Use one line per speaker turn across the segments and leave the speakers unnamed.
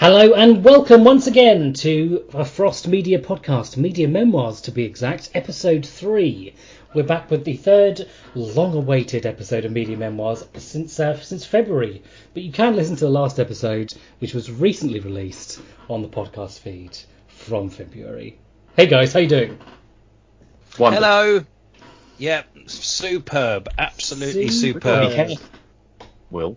Hello and welcome once again to a Frost Media podcast, Media Memoirs to be exact, episode 3. We're back with the third long awaited episode of Media Memoirs since uh, since February. But you can listen to the last episode, which was recently released on the podcast feed from February. Hey guys, how you doing?
Wonderful.
Hello. Yeah, superb. Absolutely
Superb.
superb.
Will,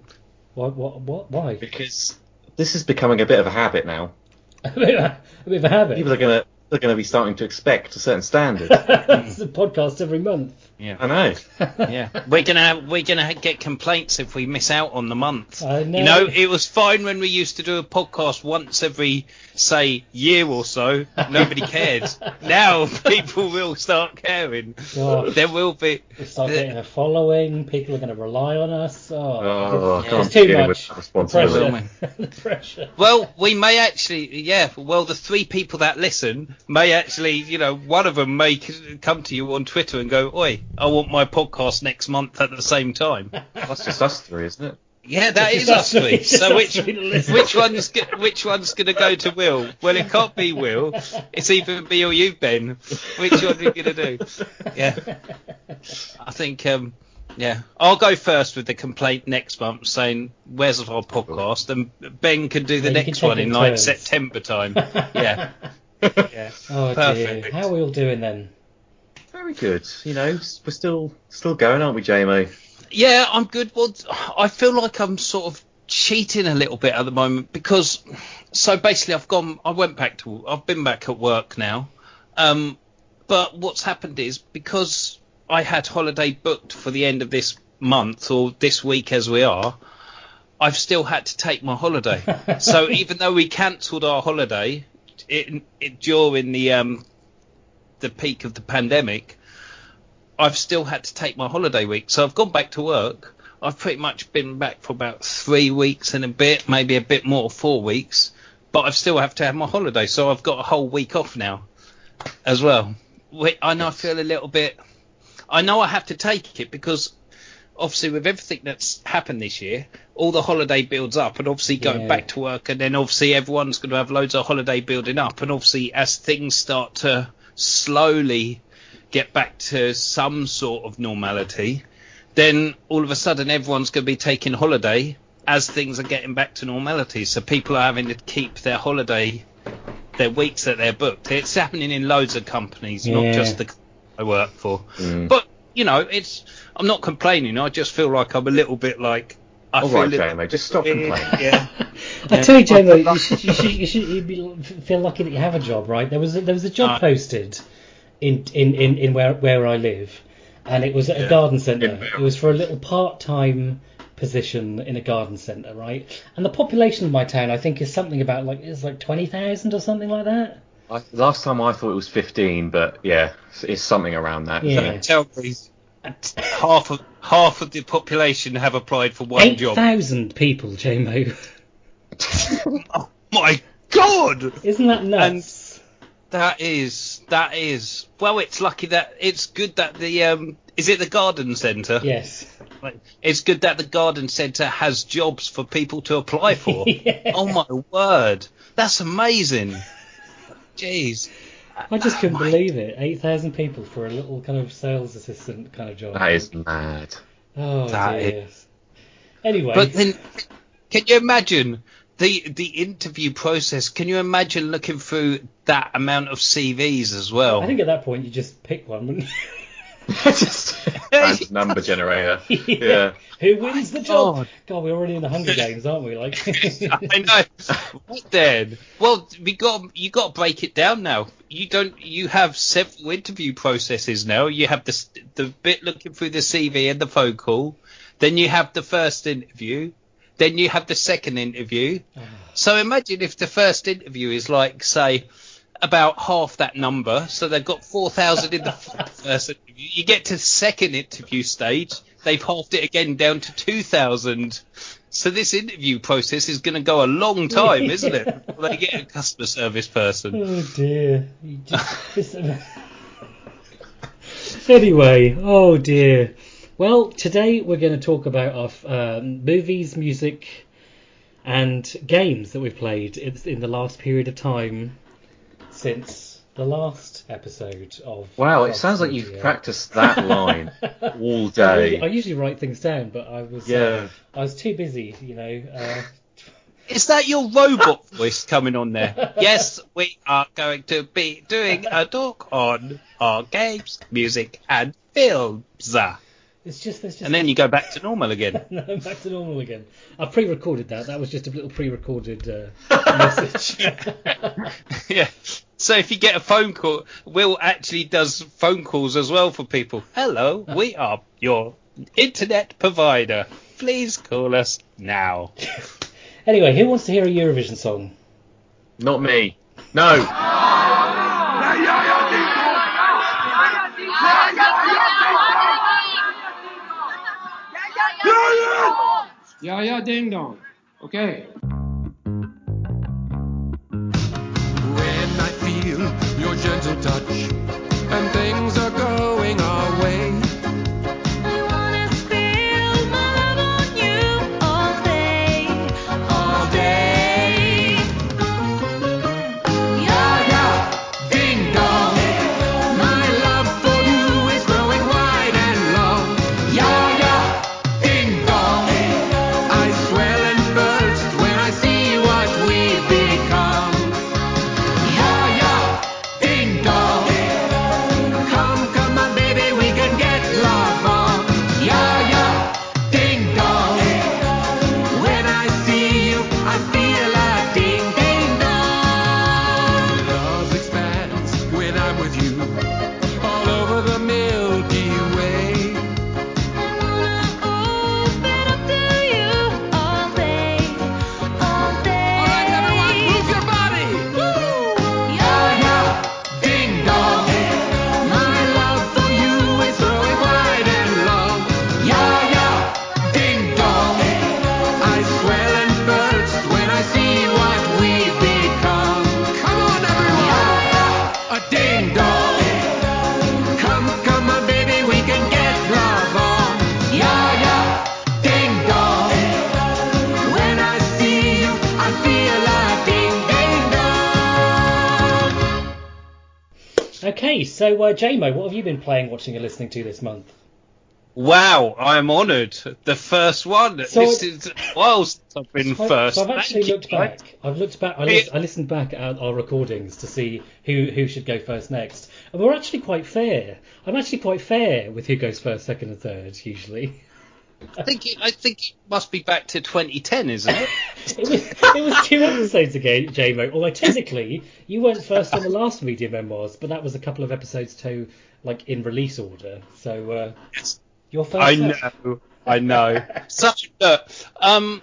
What, what, what, why?
because this is becoming a bit of a habit now.
a bit of a, a bit of a habit.
People are gonna they're gonna be starting to expect a certain standard.
it's a podcast every month.
Yeah,
I know.
yeah. We're gonna we're gonna get complaints if we miss out on the month.
I know.
You know, it was fine when we used to do a podcast once every say year or so. Nobody cared. now people will start caring.
Gosh.
There will be.
We start getting a following. People are going to rely on us. Oh,
Oh, I
it's
can't
too much.
with responsibility.
Pressure. pressure.
Well, we may actually, yeah. Well, the three people that listen may actually, you know, one of them may come to you on Twitter and go, "Oi, I want my podcast next month at the same time."
That's just us three, isn't it?
Yeah, that
It's
is
just
us
us
three.
three.
So which
us three to listen
which one's go- which one's going to go to Will? Well, it can't be Will. It's either me or you, Ben. Which one are you going to do? Yeah, I think. um yeah, I'll go first with the complaint next month, saying where's our podcast, and Ben can do the
Yeah,
next one in
in
like
turns.
September time. Yeah, yeah.
Oh dear. How are we all doing then?
Very good. You know, we're still still going, aren't we, JMO?
Yeah, I'm good. Well, I feel like I'm sort of cheating a little bit at the moment because, so basically, I've gone. I went back to. I've been back at work now. Um, but what's happened is because I had holiday booked for the end of this month or this week as we are, I've still had to take my holiday. so even though we cancelled our holiday it, it, during the um, the peak of the pandemic, I've still had to take my holiday week. So I've gone back to work. I've pretty much been back for about three weeks and a bit, maybe a bit more, four weeks. But I've still have to have my holiday, so I've got a whole week off now, as well. I know I feel a little bit. I know I have to take it because obviously with everything that's happened this year, all the holiday builds up, and obviously going
Yeah.
back to work, and then obviously everyone's going to have loads of holiday building up, and obviously as things start to slowly get back to some sort of normality, then all of a sudden everyone's going to be taking holiday as things are getting back to normality. So people are having to keep their holiday, their weeks that they're booked. It's happening in loads of companies,
Yeah.
not just the I work for.
Mm.
But you know, it's I'm not complaining. I just feel like I'm a little bit like I
All
feel
right,
a little-
JMO, just stop complaining.
Yeah.
I tell you, Jamie, you should, you should, you should you'd be, feel lucky that you have a job, right? There was a, there was a job
Uh,
posted in, in, in, in where where I live, and it was at a garden centre. It was for a little part time position in a garden centre, right? And the population of my town, I think, is something about like it's like twenty thousand or something like that.
I, last time I thought it was 15, but yeah, it's, it's something around that.
Yeah.
isn't it?
Tell half of half of the population have applied for one
Eight
job.
thousand people, JMO.
Oh my god!
Isn't that nuts?
That is that is well. It's lucky that it's good that the um is it the garden centre?
yes.
It's good that the garden centre has jobs for people to apply for.
Yeah.
Oh my word, that's amazing. Jeez.
I just couldn't
My-
believe it. Eight thousand people for a little kind of sales assistant kind of job.
That is mad.
Oh
That
dear. Anyway,
But then, can you imagine the the interview process? Can you imagine looking through that amount of CVs as well?
I think at that point you just pick one, wouldn't
just random number generator.
you?
Yeah.
Who wins the job?
God.
God, we're already in the Hunger Games, aren't we? Like,
I know. What then? Well, we got you got to break it down now. You don't. You have several interview processes now. You have the the bit looking through the CV and the phone call. Then you have the first interview. Then you have the second interview. Oh. So imagine if the first interview is like, say, about half that number. So they've got 4,000 in the first interview. You get to second interview stage, they've halved it again down to 2,000. So this interview process is going to go a long time, isn't it? Before they get a customer service person.
oh dear. Just- anyway, oh dear. Well, today we're going to talk about our um, movies, music, and games that we've played in, in the last period of time since the last episode of.
Wow, it sounds like you've practiced that line all
I usually, I usually write things down, but I was uh,
Yeah.
I was too busy, you know. Uh,
Is that your robot voice coming on there? yes, we are going to be doing a talk on our games, music, and films.
It's just there's just
And then you go back to normal again.
No, I'm back to normal again. I pre-recorded that. That was just a little pre-recorded uh, message.
yeah. So if you get a phone call, Will actually does phone calls as well for people. Hello, we are your internet provider. Please call us now.
anyway, who wants to hear a Eurovision song?
Not me. No.
Ja, yeah, ding dong. Okay. When I feel your gentle touch
so uh, JMO, what have you been playing, watching, and listening to this month?
Wow, I am honoured. The first one.
So
this is since I've been
So,
first.
so I've actually
Thank
looked
mate.
back. I've looked back. I, lis- I listened back at our recordings to see who who should go first next, and we're actually quite fair. I'm actually quite fair with who goes first, second, and third usually.
I think it, I think it must be back to 2010, isn't it?
It was it was two episodes ago, JMO. Although technically you weren't first on the last media memoirs, but that was a couple of episodes too, like in release order. So uh, you're first.
I
up.
know, I know. So look, um,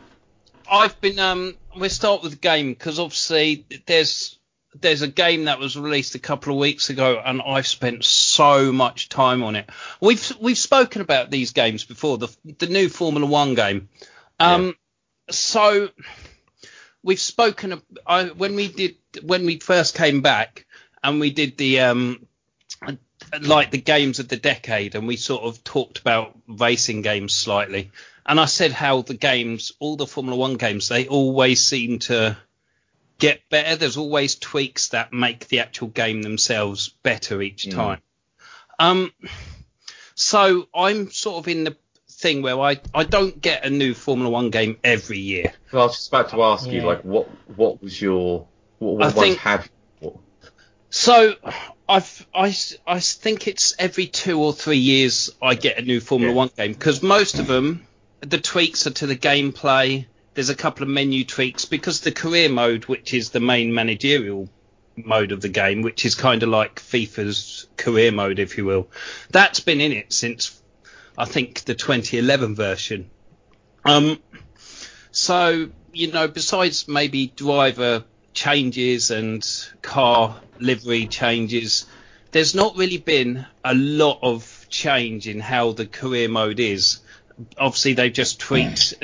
I've been um, we'll start with the game because obviously there's there's a game that was released a couple of weeks ago and I've spent so much time on it. We've we've spoken about these games before, the the new Formula One game. Um, so we've spoken I, when we did when we first came back and we did the um like the games of the decade and we sort of talked about racing games slightly and I said how the games all the Formula 1 games they always seem to get better. There's always tweaks that make the actual game themselves better each time. Um so I'm sort of in the thing where I I don't get a new Formula 1 game every year.
Well, I was just about to ask you, like, what what was your what, what
I
ones
think-
have what,
So I've I, s- I think it's every two or three years I get a new Formula
Yeah.
One game because most of them the tweaks are to the gameplay. There's a couple of menu tweaks because the career mode, which is the main managerial mode of the game, which is kind of like FIFA's career mode, if you will, that's been in it since I think the 2011 version. Um, so, you know, besides maybe driver changes and car livery changes, there's not really been a lot of change in how the career mode is. Obviously, they've just tweaked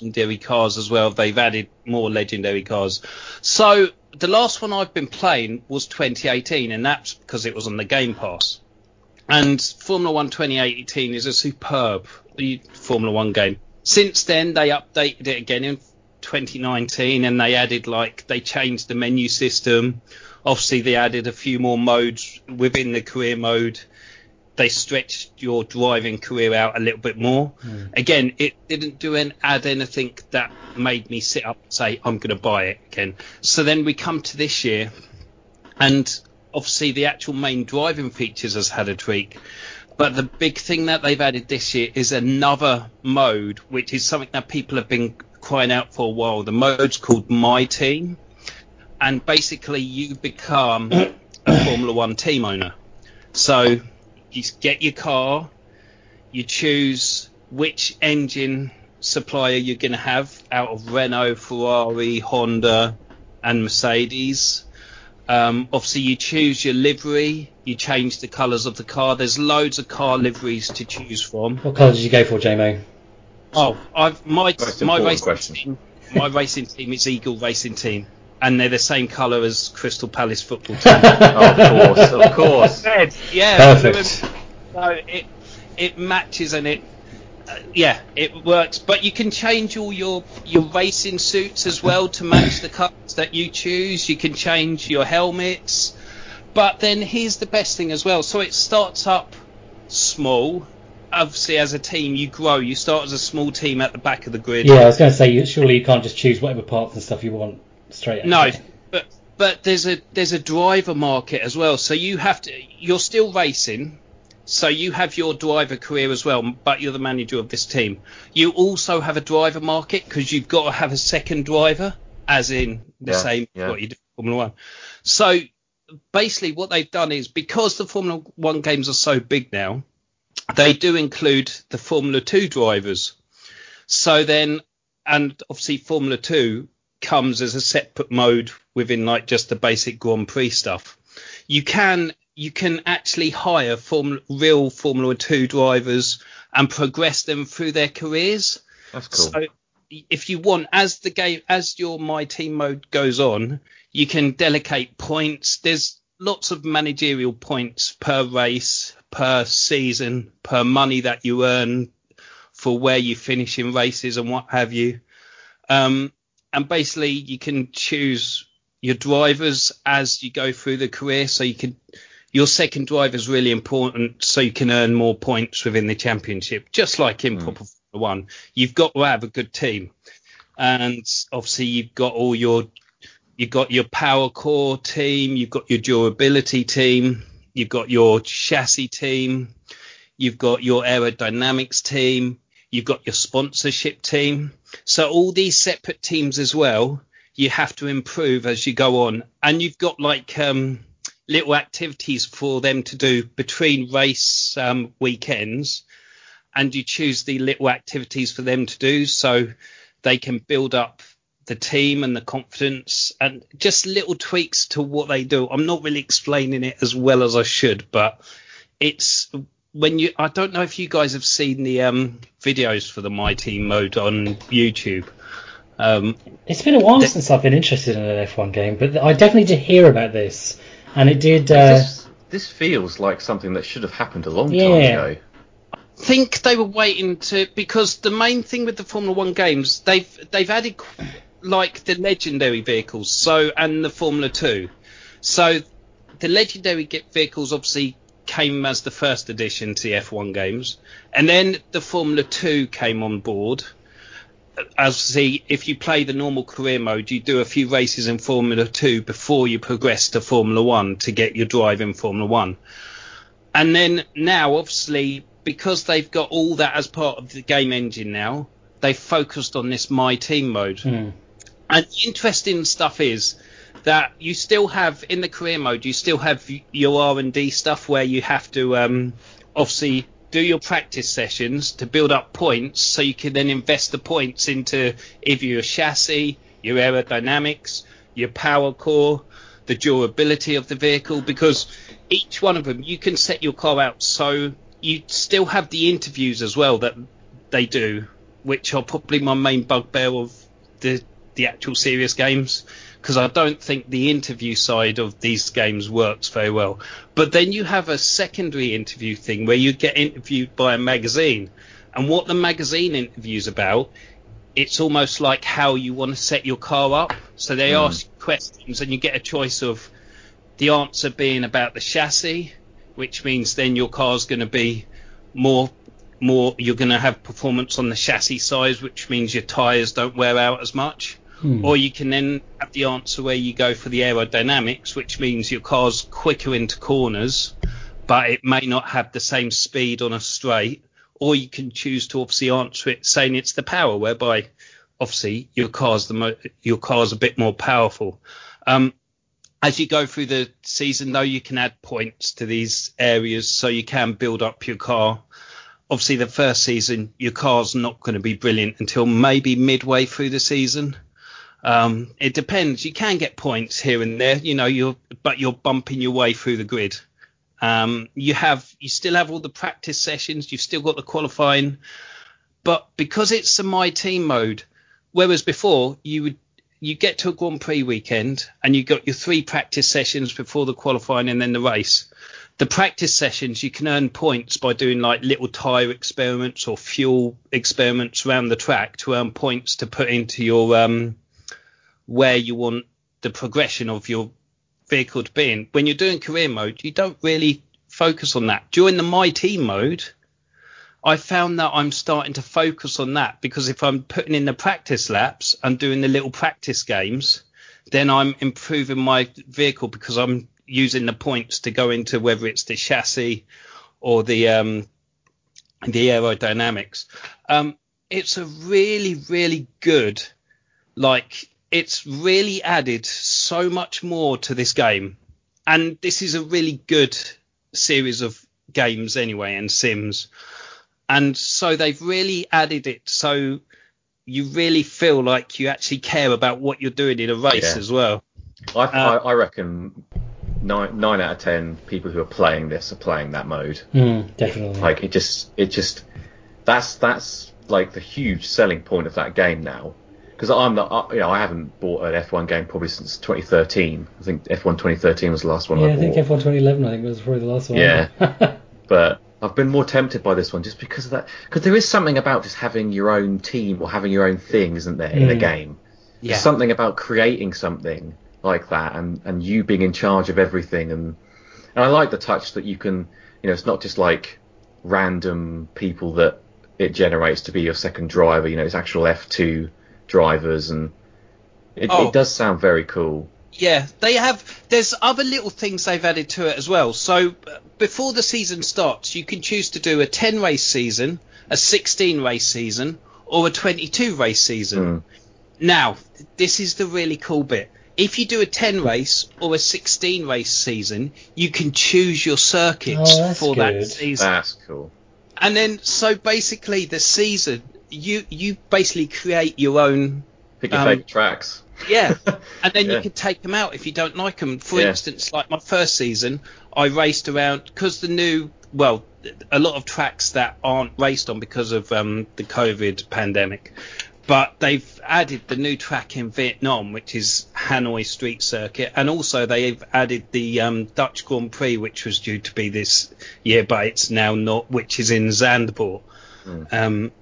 legendary cars as well. They've added more legendary cars. So, the last one I've been playing was 2018, and that's because it was on the Game Pass. And Formula One 2018 is a superb Formula One game. Since then, they updated it again in 2019 and they added like they changed the menu system. Obviously, they added a few more modes within the career mode. They stretched your driving career out a little bit more. Hmm. Again, it didn't do an add anything that made me sit up and say I'm going to buy it again. So then we come to this year, and obviously the actual main driving features has had a tweak. But the big thing that they've added this year is another mode, which is something that people have been crying out for a while. The mode's called My Team, and basically you become a Formula One team owner. So you get your car, you choose which engine supplier you're going to have out of Renault, Ferrari, Honda, and Mercedes. Um, obviously, you choose your livery, you change the colours of the car. There's loads of car liveries to choose from.
What colour did you go for, JMO?
Oh, I've my
Most
my racing
question.
team, my racing team is Eagle Racing Team, and they're the same colour as Crystal Palace football team.
Of course, of course.
Red, yeah,
Perfect.
So it it matches and it uh, yeah it works. But you can change all your your racing suits as well to match the colours that you choose. You can change your helmets. But then here's the best thing as well. So it starts up small. Obviously, as a team, you grow. You start as a small team at the back of the grid.
Yeah, I was going to say, surely you can't just choose whatever parts and stuff you want straight.
No,
out.
but but there's a there's a driver market as well. So you have to you're still racing. So you have your driver career as well, but you're the manager of this team. You also have a driver market because you've got to have a second driver, as in the
Yeah,
same
yeah.
what you do in Formula One. So basically, what they've done is because the Formula One games are so big now, they do include the Formula Two drivers. So then, and obviously Formula Two comes as a separate mode within like just the basic Grand Prix stuff. You can you can actually hire form, real Formula Two drivers and progress them through their careers.
That's cool.
So if you want, as the game, as your my team mode goes on, you can delegate points. There's lots of managerial points per race, per season, per money that you earn for where you finish in races and what have you. Um, and basically, you can choose your drivers as you go through the career. So you can, your second driver is really important, so you can earn more points within the championship, just like in hmm. proper Formula One. You've got to have a good team, and obviously you've got all your, you've got your power core team, you've got your durability team, you've got your chassis team, you've got your aerodynamics team, you've got your sponsorship team. So all these separate teams as well, you have to improve as you go on, and you've got like um, little activities for them to do between race um, weekends, and you choose the little activities for them to do so they can build up the team and the confidence and just little tweaks to what they do. I'm not really explaining it as well as I should, but it's when you I don't know if you guys have seen the um videos for the My Team mode on YouTube. Um
It's been a while since I've been interested in an F1 game, but I definitely did hear about this, and it did. Uh,
this, this feels like something that should have happened a long time
Yeah.
ago.
think they were waiting to because the main thing with the Formula One games they've they've added like the legendary vehicles so and the Formula Two so the legendary ge- vehicles obviously came as the first addition to the F1 games and then the Formula Two came on board as see if you play the normal career mode you do a few races in Formula 2 before you progress to Formula 1 to get your drive in Formula 1 and then now, obviously, because they've got all that as part of the game engine now, they've focused on this My Team mode.
hmm.
And the interesting stuff is that you still have in the career mode, you still have your R and D stuff where you have to um, obviously do your practice sessions to build up points, so you can then invest the points into either your chassis, your aerodynamics, your power core, the durability of the vehicle, because each one of them you can set your car out so you still have the interviews as well that they do, which are probably my main bugbear of the the actual serious games because I don't think the interview side of these games works very well. But then you have a secondary interview thing where you get interviewed by a magazine, and what the magazine interviews about it's almost like how you want to set your car up. So they
Mm.
ask questions, and you get a choice of the answer being about the chassis, which means then your car's going to be more more you're going to have performance on the chassis size, which means your tyres don't wear out as much.
Hmm.
Or you can then have the answer where you go for the aerodynamics, which means your car's quicker into corners, but it may not have the same speed on a straight. Or you can choose to obviously answer it saying it's the power, whereby obviously your car's the mo- your car's a bit more powerful. Um, as you go through the season, though, you can add points to these areas, so you can build up your car. Obviously, the first season, your car's not going to be brilliant until maybe midway through the season. Um, it depends. You can get points here and there, you know, you're but you're bumping your way through the grid. Um, you have you still have all the practice sessions. You've still got the qualifying, but because it's a my team mode, whereas before you would you get to a Grand Prix weekend and you've got your three practice sessions before the qualifying and then the race. The practice sessions you can earn points by doing like little tire experiments or fuel experiments around the track to earn points to put into your um, where you want the progression of your vehicle to be in. When you're doing career mode, you don't really focus on that. During the my team mode, I found that I'm starting to focus on that because if I'm putting in the practice laps and doing the little practice games, then I'm improving my vehicle because I'm using the points to go into whether it's the chassis or the um, the aerodynamics. Um, it's a really, really good, like, it's really added so much more to this game. And this is a really good series of games anyway and sims. And so they've really added it so you really feel like you actually care about what you're doing in a race
Yeah.
as well.
I,
Uh,
I, I reckon nine nine out of ten people who are playing this are playing that mode.
Hmm, definitely.
Like it just it just that's that's like the huge selling point of that game now. Because I'm not, I- you know, I haven't bought an F1 game probably since 2013. I think F1 2013 was the last one
yeah,
I
I think. F1 2011 I think was probably the last one.
Yeah. but I've been more tempted by this one just because of that. Because there is something about just having your own team or having your own thing, isn't there, in a
Mm.
game?
Yeah.
There's something about creating something like that and, and you being in charge of everything. And, and I like the touch that you can, you know, it's not just like random people that it generates to be your second driver. You know, it's actual F2 drivers and it,
Oh.
it does sound very cool.
Yeah, they have. There's other little things they've added to it as well. So uh, before the season starts, you can choose to do a 10 race season, a 16 race season, or a 22 race season.
Mm.
Now, this is the really cool bit. If you do a 10 race or a 16 race season, you can choose your circuits
Oh, that's
for that
good.
season.
That's cool.
And then, so basically, the season, you you basically create your own
Pick your
Um,
favourite tracks.
yeah, and then
Yeah.
you can take them out if you don't like them. For
Yeah.
instance, like my first season, I raced around because the new, well, a lot of tracks that aren't raced on because of um, the COVID pandemic, but they've added the new track in Vietnam, which is Hanoi Street Circuit, and also they've added the um, Dutch Grand Prix, which was due to be this year, but it's now not, which is in Zandvoort. Um,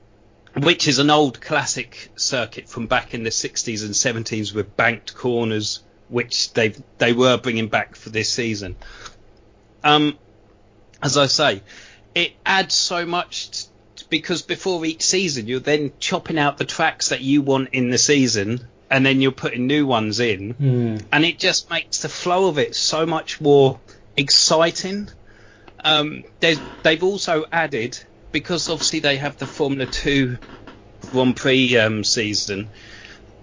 which is an old classic circuit from back in the 60s and 70s with banked corners, which they they were bringing back for this season. Um, as I say, it adds so much t- because before each season you're then chopping out the tracks that you want in the season, and then you're putting new ones in,
Hmm.
and it just makes the flow of it so much more exciting. Um, they've also added because obviously they have the Formula Two Grand Prix um, season.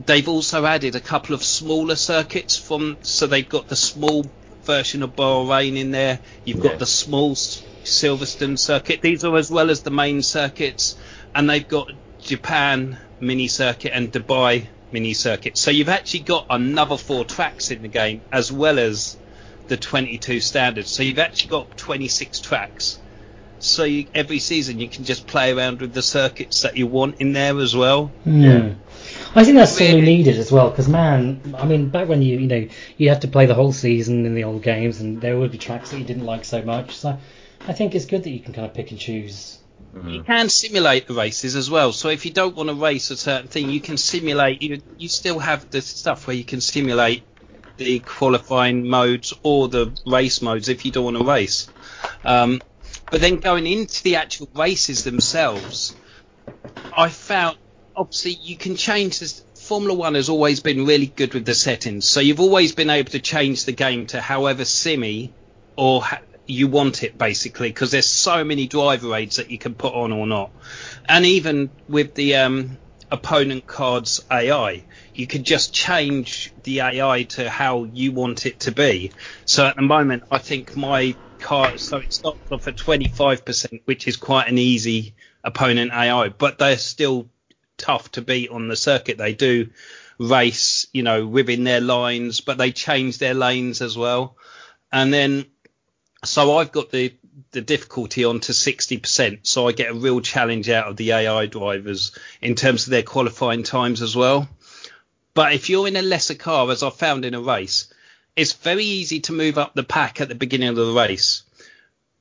They've also added a couple of smaller circuits from, so they've got the small version of Bahrain in there. You've
Yeah.
got the small Silverstone circuit. These are as well as the main circuits, and they've got Japan mini circuit and Dubai mini circuit. So you've actually got another four tracks in the game as well as the 22 standards. So you've actually got 26 tracks. So you, every season you can just play around with the circuits that you want in there as well.
Hmm. I think that's sorely
Really?
needed as well because man, I mean, back when you you know you had to play the whole season in the old games, and there would be tracks that you didn't like so much. So I think it's good that you can kind of pick and choose
you can simulate the races as well. So if you don't want to race a certain thing, you can simulate. You you still have the stuff where you can simulate the qualifying modes or the race modes if you don't want to race. Um, but then going into the actual races themselves, I found obviously you can change this. Formula One has always been really good with the settings, so you've always been able to change the game to however simmy or ha- you want it basically because there's so many driver aids that you can put on or not, and even with the um, opponent cards AI, you could just change the AI to how you want it to be. So at the moment, I think my car, so it starts off at 25%, which is quite an easy opponent AI, but they're still tough to beat on the circuit. They do race, you know, within their lines, but they change their lanes as well. And then, so I've got the the difficulty on to 60%, so I get a real challenge out of the AI drivers in terms of their qualifying times as well. But if you're in a lesser car, as I found in a race, it's very easy to move up the pack at the beginning of the race.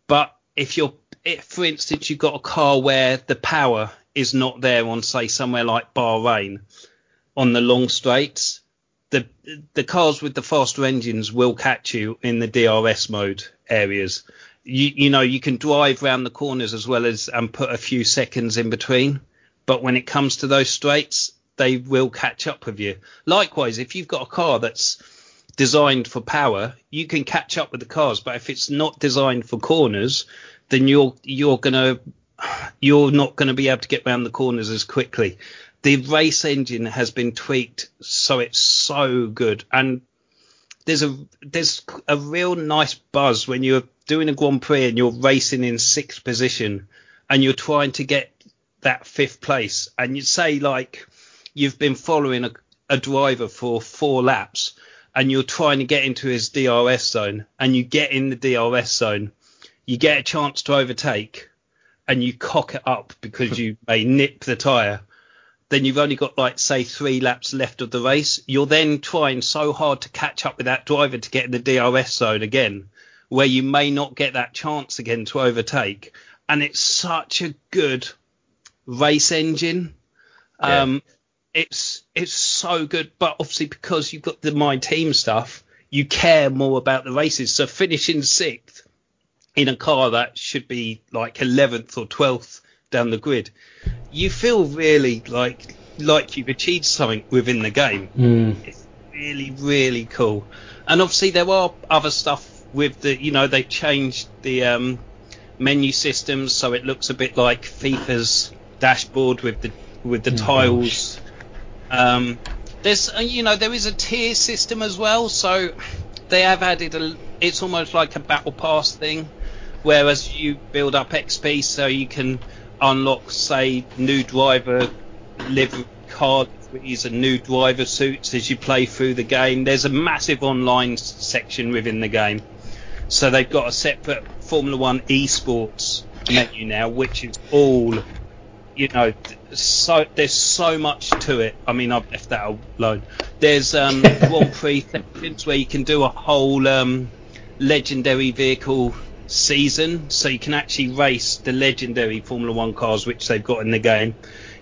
But if you're, if, for instance, you've got a car where the power is not there on, say, somewhere like Bahrain on the long straights, the the cars with the faster engines will catch you in the DRS mode areas. You you know you can drive round the corners as well as and put a few seconds in between, but when it comes to those straights, they will catch up with you. Likewise, if you've got a car that's designed for power, you can catch up with the cars. But if it's not designed for corners, then you're you're gonna you're not going to be able to get around the corners as quickly. The race engine has been tweaked so it's so good, and there's a there's a real nice buzz when you're doing a Grand Prix and you're racing in sixth position, and you're trying to get that fifth place, and you say like you've been following a, a driver for four laps, and you're trying to get into his DRS zone, and you get in the DRS zone, you get a chance to overtake, and you cock it up because you may nip the tyre, then you've only got like say three laps left of the race. You're then trying so hard to catch up with that driver to get in the DRS zone again, where you may not get that chance again to overtake. And it's such a good race engine.
Yeah.
Um, it's it's so good, but obviously because you've got the my team stuff, you care more about the races. So finishing sixth in a car that should be like 11th or 12th down the grid, you feel really like like you've achieved something within the game.
Mm.
It's really really cool. And obviously there are other stuff with the you know they've changed the um, menu systems so it looks a bit like FIFA's dashboard with the with the
Oh,
tiles. Um, there's uh, you know there is a tier system as well, so they have added a. It's almost like a battle pass thing, whereas you build up XP so you can unlock say new driver livery cards a new driver suits as you play through the game. There's a massive online section within the game, so they've got a separate Formula One esports menu now, which is all you know, so there's so much to it. I mean, I've left that alone. There's um, Grand Prix sections where you can do a whole um, legendary vehicle season, so you can actually race the legendary Formula One cars which they've got in the game.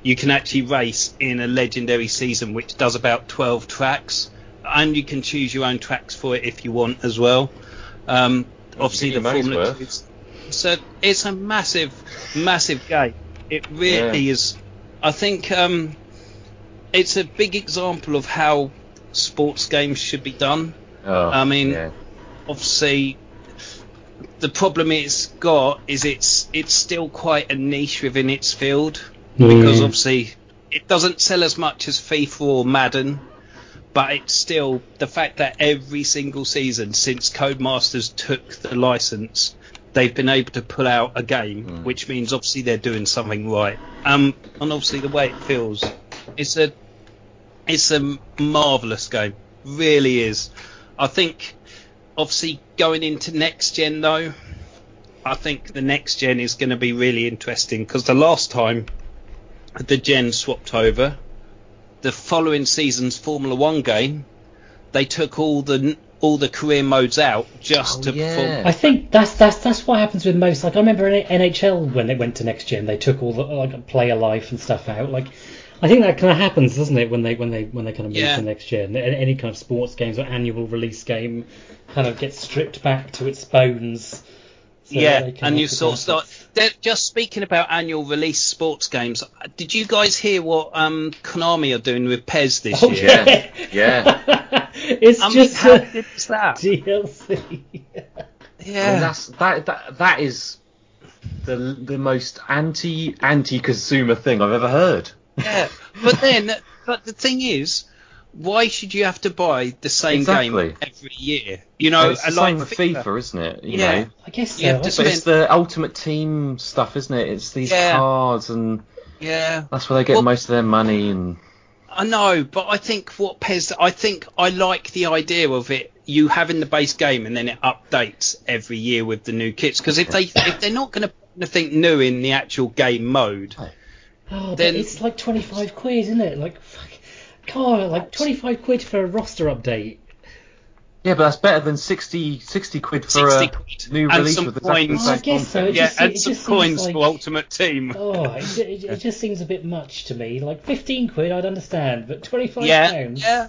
You can actually race in a legendary season which does about 12 tracks, and you can choose your own tracks for it if you want as well. Um, obviously, the Formula
worth.
2 so it's a massive, massive game. It really
Yeah.
is. I think um, it's a big example of how sports games should be done.
Oh,
I mean,
yeah.
Obviously, the problem it's got is it's it's still quite a niche within its field because
Mm.
obviously it doesn't sell as much as FIFA or Madden, but it's still the fact that every single season since Codemasters took the license, they've been able to pull out a game,
Mm.
which means obviously they're doing something right. Um, and obviously the way it feels, it's a it's a marvelous game, really is. I think obviously going into next gen though, I think the next gen is going to be really interesting because the last time the gen swapped over, the following season's Formula One game, they took all the all the career modes out just
Oh,
to
yeah.
I think that's that's that's what happens with most. Like I remember in NHL when it went to next gen, they took all the like player life and stuff out. Like I think that kind of happens, doesn't it? When they when they when they kind of move
Yeah.
to next gen, any kind of sports games or annual release game kind of gets stripped back to its bones. so
yeah, and you sort of start.
Benefits.
they're- Just speaking about annual release sports games, did you guys hear what um, Konami are doing with PES this
Oh,
year?
Yeah, yeah.
it's
I
just
how
a
good that?
DLC.
I mean,
Yeah,
that's that, that that is the the most anti anti consumer thing I've ever heard.
yeah. But then, but the thing is, why should you have to buy the same
Exactly.
game every year? You know,
it's the
like
same with FIFA, isn't it? You
Yeah.
know,
I guess so.
You have
but
suppose-
it's the ultimate team stuff, isn't it? It's these
Yeah.
cards, and
Yeah,
that's where they get
Well-
most of their money. And
I know, but I think what PES, I think I like the idea of it. You having the base game and then it updates every year with the new kits. Because if they if they're not going to put anything new in the actual game mode,
Oh,
Then-
it's like 25 quid, isn't it? Like, fuck. God, like 25 quid for a roster update.
yeah, but that's better than 60, 60 quid for
60
a
quid.
new
And
release with the
coins.
exact
Oh, I
same
guess so. It
yeah,
just-
and
it
some coins
like-
for Ultimate Team.
Oh, it, it, it just seems a bit much to me. Like 15 quid, I'd understand, but 25
yeah,
pounds.
yeah.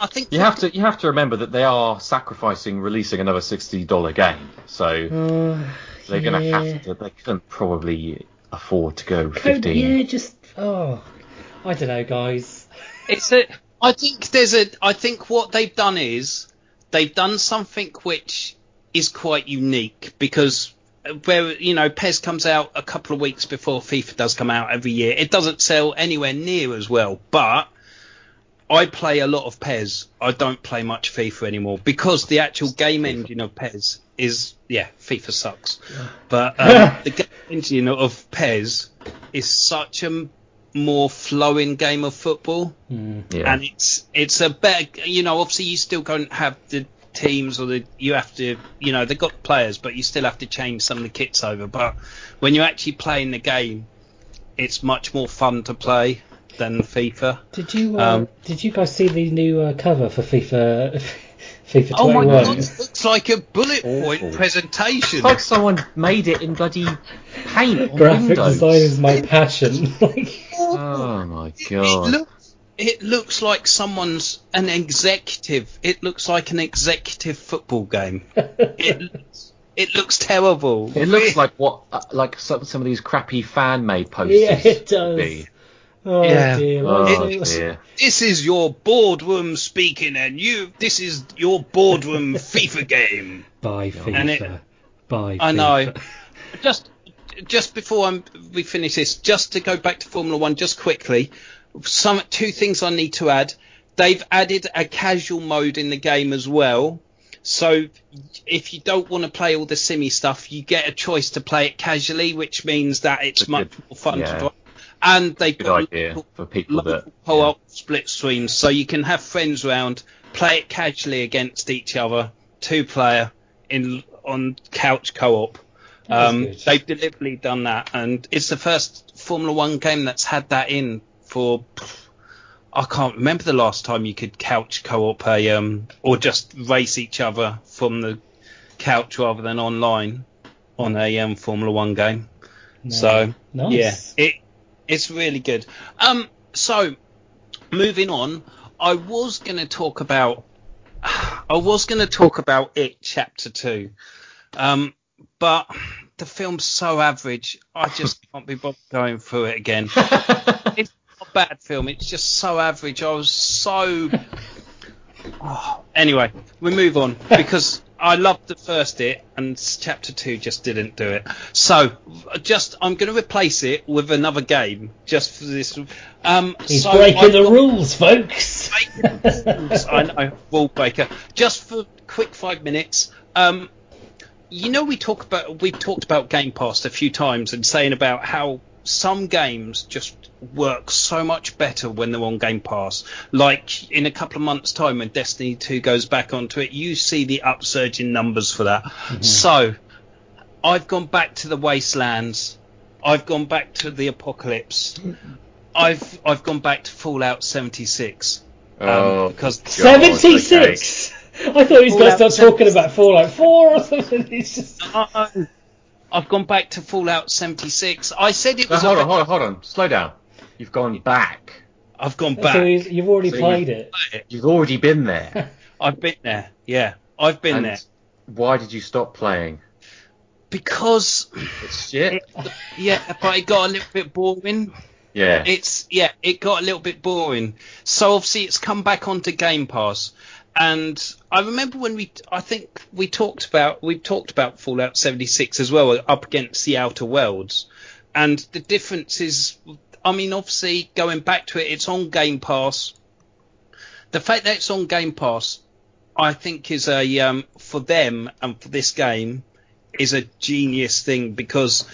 I think
You have to you have to remember that they are sacrificing releasing another sixty dollar game, so
Uh,
they're going to
yeah.
have to. They couldn't probably afford to go
Code-
fifteen.
Yeah, just oh, I don't know, guys.
It's a. I think there's a. I think what they've done is they've done something which is quite unique because where you know PES comes out a couple of weeks before FIFA does come out every year. It doesn't sell anywhere near as well, but I play a lot of PES. I don't play much FIFA anymore because the actual game engine of PES is yeah, FIFA sucks. But um, the game engine of PES is such a more flowing game of football.
Yeah.
and it's it's a better you know obviously you still don't have the teams or the you have to you know they've got players but you still have to change some of the kits over. But when you're actually playing the game it's much more fun to play than FIFA.
Did you uh,
Um,
did you guys see the new uh, cover for FIFA FIFA 21?
oh my god it looks like a bullet point presentation
It's like someone made it in bloody paint on
Graphic
Windows.
design is my passion.
Oh my god.
it
god.
looks it looks like someone's an executive it looks like an executive football game it looks, it looks terrible
It looks like what, uh, like some, some of these crappy fan made posters.
yeah, it does.
be.
Oh
Yeah.
dear.
Oh
like,
dear.
this is your boardroom speaking, and you, this is your boardroom FIFA game.
Buy FIFA.
And it-
Buy
I
FIFA.
know. Just, just before I'm, we finish this, just to go back to Formula One, just quickly, some two things I need to add. They've added a casual mode in the game as well. So if you don't want to play all the simmy stuff, you get a choice to play it casually, which means that it's
That's
much
good.
more fun
Yeah.
to drive. And they've
Good
got
idea
local-
for people that.
local co-op split streams, so you can have friends round, play it casually against each other, two player in on couch co-op. Um, they've deliberately done that, and it's the first Formula One game that's had that in for. I can't remember the last time you could couch co-op a um or just race each other from the couch rather than online on a um, Formula One game.
No.
So
Nice.
yeah, it it's really good. Um, so moving on, I was going to talk about I was going to talk about it chapter two, um, but the film's so average, I just can't be bothered going through it again. it's not a bad film. It's just so average. I was so. Oh, anyway, we move on because I loved the first it and chapter two just didn't do it. So, just I'm going to replace it with another game just for this. Um,
He's
so
breaking
I've
the
got-
rules, folks.
I know, rule breaker. Just for quick five minutes. Um, you know, we talk about we've talked about Game Pass a few times and saying about how some games just work so much better when they're on Game Pass. Like in a couple of months' time, when Destiny 2 goes back onto it, you see the upsurge in numbers for that. So, I've gone back to the Wastelands. I've gone back to the Apocalypse. I've I've gone back to Fallout 76. Um,
Oh,
because
God, okay.
76. I thought he was going to start talking about Fallout 4 or something. He's just.
I've gone back to Fallout 76. I said it
No,
was.
hold on, hold on, hold on. Slow down. You've gone back.
I've gone
So
back.
he's, you've already
So you-
played it.
You've already been there.
I've been there. Yeah, I've been
and
there
why did you stop playing?
because
It's shit.
yeah, but it got a little bit boring.
Yeah.
It's yeah, it got a little bit boring. So obviously it's come back onto Game Pass. And I remember when we, I think we talked about, we talked about Fallout 76 as well, up against the Outer Worlds. And the difference is, I mean, obviously going back to it, it's on Game Pass. The fact that it's on Game Pass, I think is a, um, for them and for this game, is a genius thing because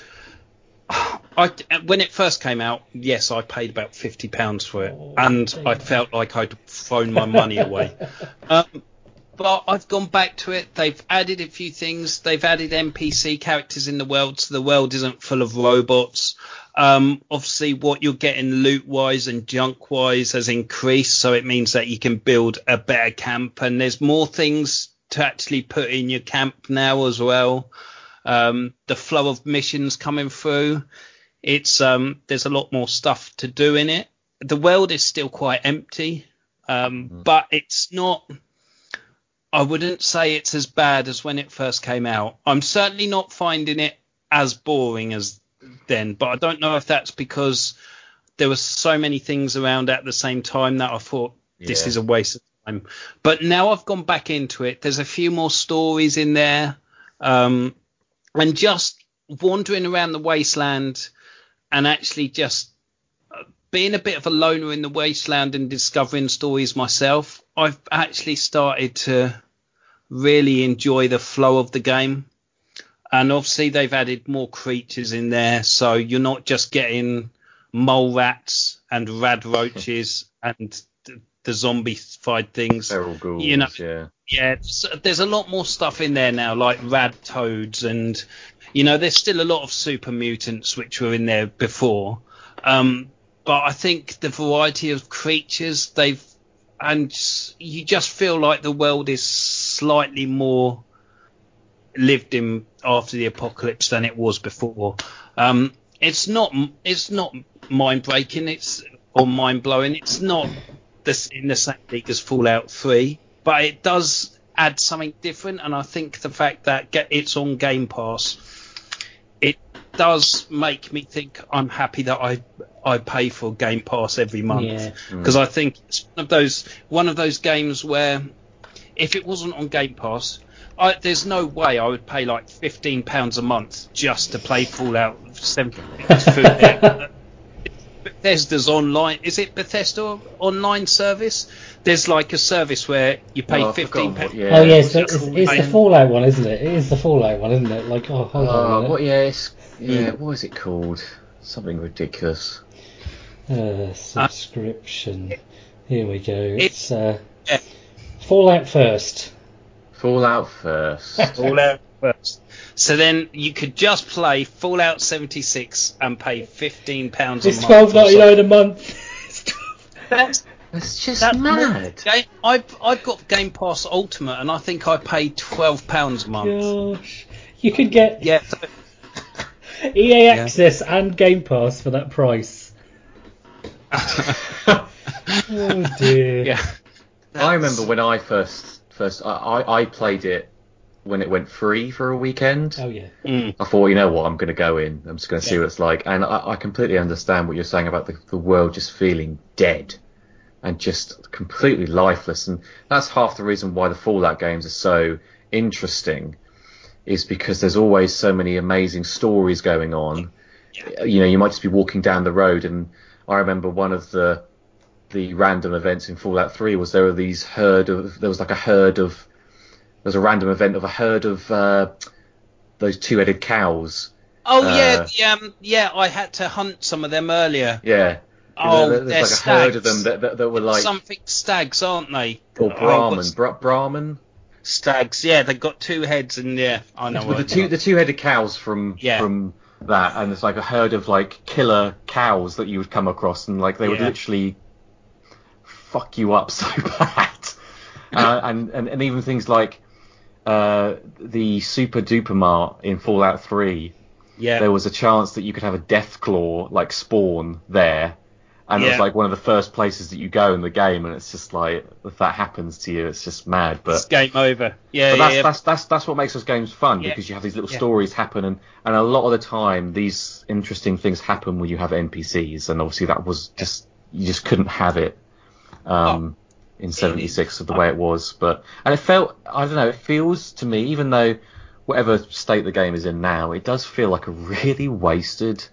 I, when it first came out, yes, I paid about fifty pounds for it, and I felt like I'd thrown my money away. Um, but I've gone back to it. They've added a few things. They've added NPC characters in the world, so the world isn't full of robots. Um, obviously, what you're getting loot wise and junk wise has increased, so it means that you can build a better camp, and there's more things to actually put in your camp now as well. Um, the flow of missions coming through it's um there's a lot more stuff to do in it. The world is still quite empty, um, but it's not. I wouldn't say it's as bad as when it first came out. I'm certainly not finding it as boring as then, but I don't know if that's because there were so many things around at the same time that I thought this is a waste of time. But now I've gone back into it. There's a few more stories in there, um, and just wandering around the wasteland and actually just uh, being a bit of a loner in the wasteland and discovering stories myself, I've actually started to really enjoy the flow of the game. And obviously they've added more creatures in there, so you're not just getting mole rats and rad roaches and the zombified things.
Feral ghouls.
You know-
yeah.
Yeah, there's a lot more stuff in there now, like rad toads, and you know, there's still a lot of super mutants which were in there before. Um, but I think the variety of creatures they've, and you just feel like the world is slightly more lived in after the apocalypse than it was before. Um, it's not, it's not mind breaking. It's or mind blowing. It's not this in the same league as Fallout 3, but it does add something different. And I think the fact that get, it's on Game Pass, it does make me think I'm happy that I I pay for Game Pass every month
Yeah. Mm.
because I think it's one of those one of those games where if it wasn't on Game Pass. I, there's no way I would pay like fifteen pounds a month just to play Fallout 76 through there. Bethesda's online. Is it Bethesda online service? There's like a service where you pay
Oh, I've
fifteen
forgotten what- yeah.
oh, yes,
what's it
it's, it's the Fallout one, isn't it? It is the Fallout one, isn't it? Like, oh, hold on.
Oh,
minute.
what? Yeah, it's, yeah. What is it called? Something ridiculous.
Uh, subscription. Here we go. It's uh,
Yeah.
Fallout first.
Fallout first.
Fallout first. So then you could just play Fallout 76 and pay fifteen pounds a
It's
month.
twelve
or
ninety
so.
a month.
That's,
It's just
that's
mad.
Game, I've I've got Game Pass Ultimate and I think I paid twelve pounds a month.
Gosh, you could get
Yeah. So,
EA access and Game Pass for that price. Oh dear.
yeah.
I remember when I first first I, I, I played it when it went free for a weekend.
Oh yeah.
Mm.
I thought, you know what, I'm going to go in. I'm just going to see what it's like. And I, I completely understand what you're saying about the, the world just feeling dead and just completely lifeless. And that's half the reason why the Fallout games are so interesting, is because there's always so many amazing stories going on. Yeah. You know, you might just be walking down the road, and I remember one of the the random events in Fallout 3 was there were these herd of there was like a herd of there was a random event of a herd of uh, those two-headed cows.
Oh
Uh,
yeah, yeah, um, yeah. I had to hunt some of them earlier.
Yeah.
Oh,
There- there's
they're
like a herd of them that, that, that were like
Something stags, aren't they?
or
Oh,
Brahmin, Bra- Brahmin.
Stags. Yeah, they've got two heads, and yeah, I know.
With the two, the two-headed cows from
Yeah.
from that, and it's like a herd of like killer cows that you would come across, and like they would literally fuck you up so bad. uh, and, and and even things like uh, the Super Duper Mart in Fallout 3.
Yeah.
There was a chance that you could have a Death Claw like spawn there, and it was like one of the first places that you go in the game, and it's just like if that happens to you, it's just mad. But
it's game over. Yeah,
but
yeah,
that's,
yeah.
that's that's that's what makes those games fun
Yeah.
because you have these little
Yeah.
stories happen, and and a lot of the time these interesting things happen when you have NPCs, and obviously that was just you just couldn't have it um, in '76 of the uh, way it was. But and it felt I don't know, it feels to me even though whatever state the game is in now, it does feel like a really wasted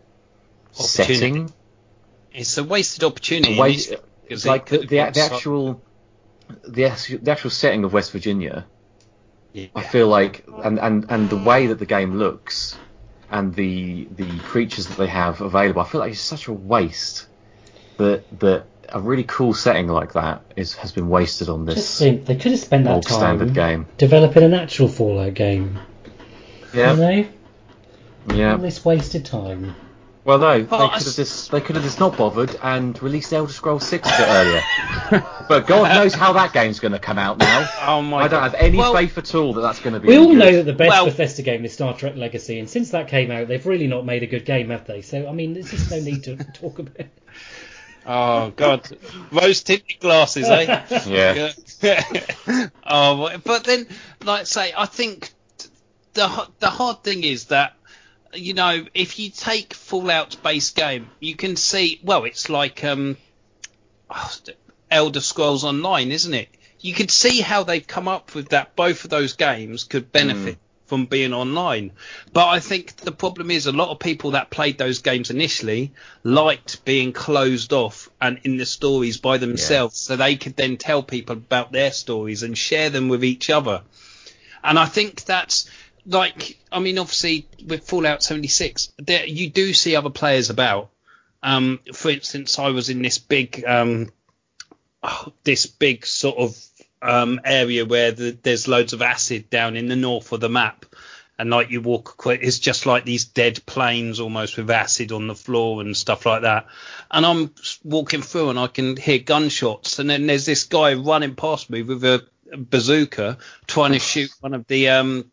setting.
It's a wasted opportunity.
A wa-
It's-
uh,
it's
like the, the, the actual the, actual- the actual setting of West Virginia.
Yeah.
I feel like, and, and, and the way that the game looks, and the the creatures that they have available, I feel like it's such a waste that that a really cool setting like that is has been wasted on
Just
this
think they could have spent that
old
time
standard game.
developing an actual Fallout game.
Yeah,
You know, all
yeah.
this wasted time.
Well, no, they could have just they could have just not bothered and released Elder Scrolls Six a bit earlier. but God knows how that game's going to come out now.
Oh my
I don't
God.
have any
Well-
faith at all that that's going to be.
We all
good.
know that the best
Well-
Bethesda game is Star Trek Legacy, and since that came out, they've really not made a good game, have they? So, I mean, there's just no need to talk about it.
Oh God, rose tinted glasses, eh?
Yeah.
Oh, but then, like say, I think the the hard thing is that you know if you take Fallout's base game, you can see. Well, it's like um, Elder Scrolls Online, isn't it? You could see how they've come up with that. Both of those games could benefit. From being online, but I think the problem is a lot of people that played those games initially liked being closed off and in the stories by themselves, so they could then tell people about their stories and share them with each other. And I think that's like, I mean, obviously with Fallout 76, there you do see other players about. Um, for instance, I was in this big, um, oh, this big sort of um, area where the, there's loads of acid down in the north of the map. And like you walk, it's just like these dead plains almost with acid on the floor and stuff like that. And I'm walking through and I can hear gunshots. And then there's this guy running past me with a bazooka trying to shoot one of the um,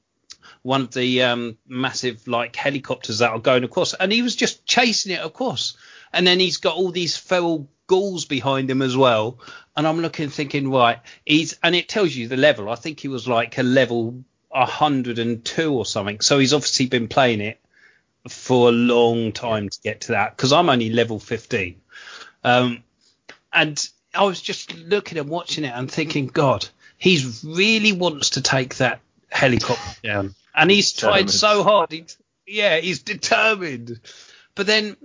one of the um, massive like helicopters that are going across, and he was just chasing it across. And then he's got all these feral ghouls behind him as well. And I'm looking, thinking, right, he's and it tells you the level. I think he was like a level 102 or something. So he's obviously been playing it for a long time to get to that because I'm only level 15. Um, and I was just looking and watching it and thinking, God, he's really wants to take that helicopter down, and he's tried so hard. He, yeah, he's determined. But then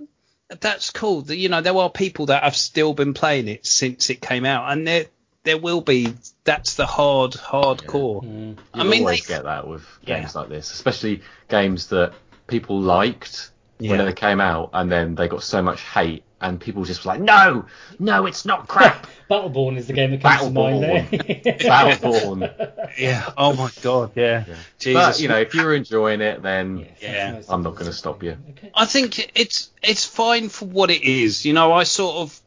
that's cool. That you know there are people that have still been playing it since it came out, and there there will be. That's the hard hardcore.
Mm.
I mean,
always
they-
get that with
Yeah.
games like this, especially games that people liked when they came out, and then they got so much hate, and people just were like, "No, no, it's not crap."
Battleborn is the game that comes to mind there.
Battleborn.
Yeah. Oh my God. Yeah.
but
Jesus.
you know, if you're enjoying it, then
Yeah.
I'm not going to stop you.
Okay.
I think it's it's fine for what it is. You know, I sort of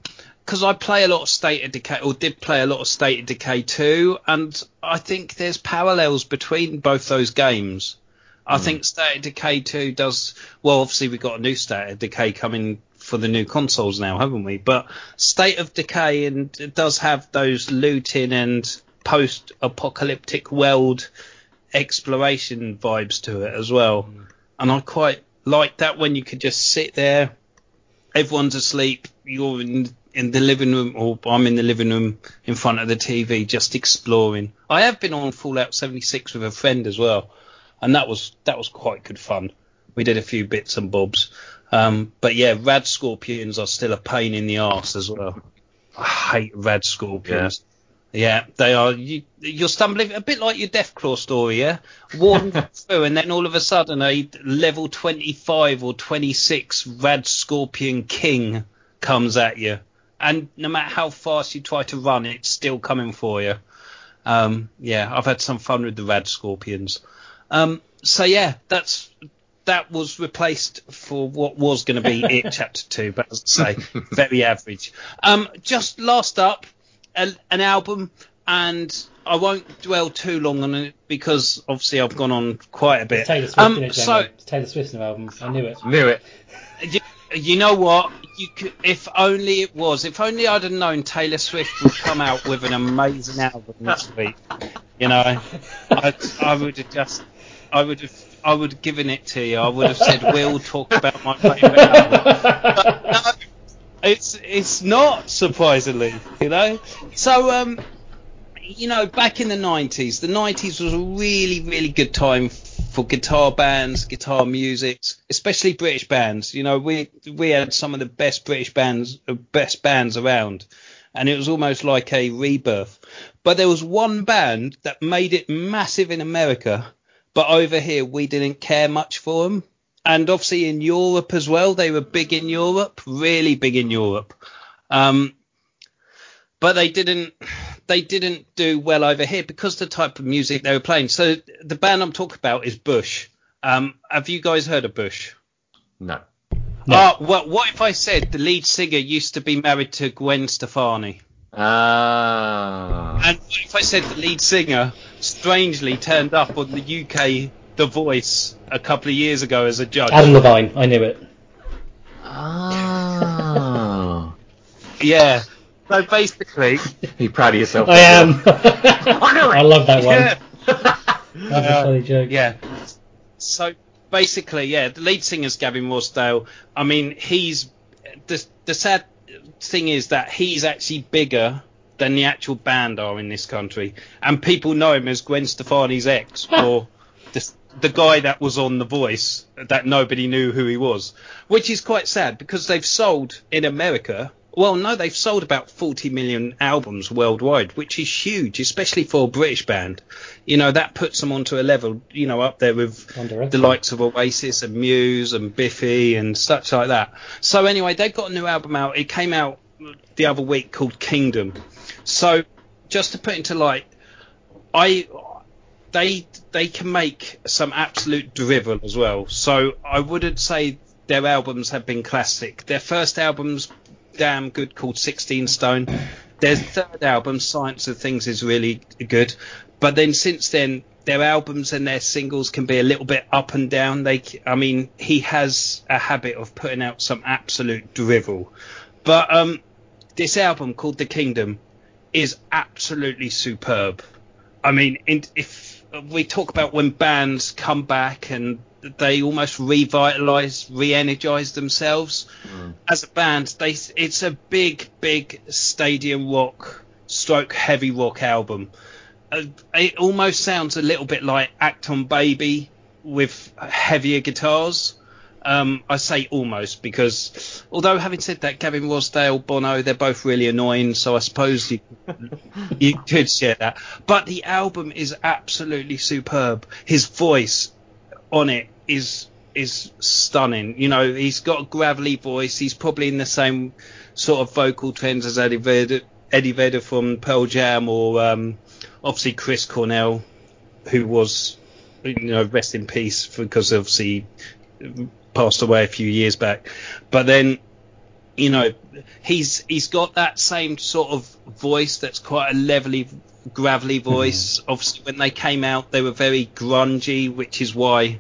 because I play a lot of State of Decay or did play a lot of State of Decay 2, and I think there's parallels between both those games. I mm. think State of Decay 2 does well. Obviously, we've got a new State of Decay coming for the new consoles now, haven't we? But State of Decay and it does have those looting and post-apocalyptic world exploration vibes to it as well. Mm. And I quite like that when you could just sit there, everyone's asleep, you're in in the living room, or I'm in the living room in front of the TV, just exploring. I have been on Fallout 76 with a friend as well, and that was that was quite good fun. We did a few bits and bobs, um, but yeah, rad scorpions are still a pain in the arse as well. I hate rad scorpions. Yeah, they are. You, you're stumbling a bit like your Deathclaw story, yeah. Walking through, and then all of a sudden, a level 25 or 26 Rad Scorpion King comes at you, and no matter how fast you try to run, it's still coming for you. Um, yeah, I've had some fun with the Rad Scorpions. Um, so yeah, that's that was replaced for what was going to be it chapter two, but as I say, very average. Um, just last up, a, an album and I won't dwell too long on it because obviously I've gone on quite a bit.
It's Taylor Swift
Um,
in it,
so
so, it's Taylor Swift's new album. I knew it.
Knew it.
you, you know what? You could, if only it was. If only I'd have known Taylor Swift would come out with an amazing album this week. You know, I, I would have just, I would have, I would have given it to you. I would have said, "We'll talk about my favourite album." No, it's it's not surprisingly, you know. So um, you know, back in the 90s, the 90s was a really, really good time for guitar bands, guitar music, especially British bands. You know, we we had some of the best British bands, best bands around, and it was almost like a rebirth. But there was one band that made it massive in America, but over here we didn't care much for them. And obviously in Europe as well, they were big in Europe, really big in Europe. Um, but they didn't they didn't do well over here because the type of music they were playing. So the band I'm talking about is Bush. Um, have you guys heard of Bush?
No.
No.
Uh, well, what if I said the lead singer used to be married to Gwen Stefani?
Ah.
And if I said the lead singer strangely turned up on the UK The Voice a couple of years ago as a judge?
Adam Levine. I knew it.
Ah.
Yeah. So basically,
Be proud of yourself.
I am.
I know it.
I love that one.
yeah.
That's a funny joke.
Yeah. So basically, yeah, the lead singer's Gavin Rossdale. I mean, he's the the sad thing is that he's actually bigger than the actual band are in this country, and people know him as Gwen Stefani's ex or the the guy that was on The Voice that nobody knew who he was, which is quite sad because they've sold in America. Well, no, they've sold about 40 million albums worldwide, which is huge, especially for a British band. You know, that puts them onto a level, you know, up there with
Direction.
the likes of Oasis and Muse and Biffy and such like that. So anyway, they've got a new album out. It came out the other week called Kingdom. So just to put into light, I they they can make some absolute drivel as well. So I wouldn't say their albums have been classic. Their first album's damn good called 16 Stone. Their third album, Science of Things, is really good. But then since then, their albums and their singles can be a little bit up and down. They, I mean, he has a habit of putting out some absolute drivel. But um, this album called The Kingdom is absolutely superb. I mean, if we talk about when bands come back and they almost revitalize, re-energize themselves as a band, they it's a big, big stadium rock, stroke heavy rock album. Uh, it almost sounds a little bit like Achtung Baby with heavier guitars. Um, I say almost because, although having said that, Gavin Rossdale, Bono, they're both really annoying, so I suppose you you could share that. But the album is absolutely superb. His voice on it is is stunning. You know, he's got a gravelly voice. He's probably in the same sort of vocal trends as Eddie Vedder, Eddie Vedder from Pearl Jam, or um, obviously Chris Cornell, who was, you know, rest in peace because obviously passed away a few years back. But then, you know, he's he's got that same sort of voice that's quite a levelly, gravelly voice. Obviously, when they came out, they were very grungy, which is why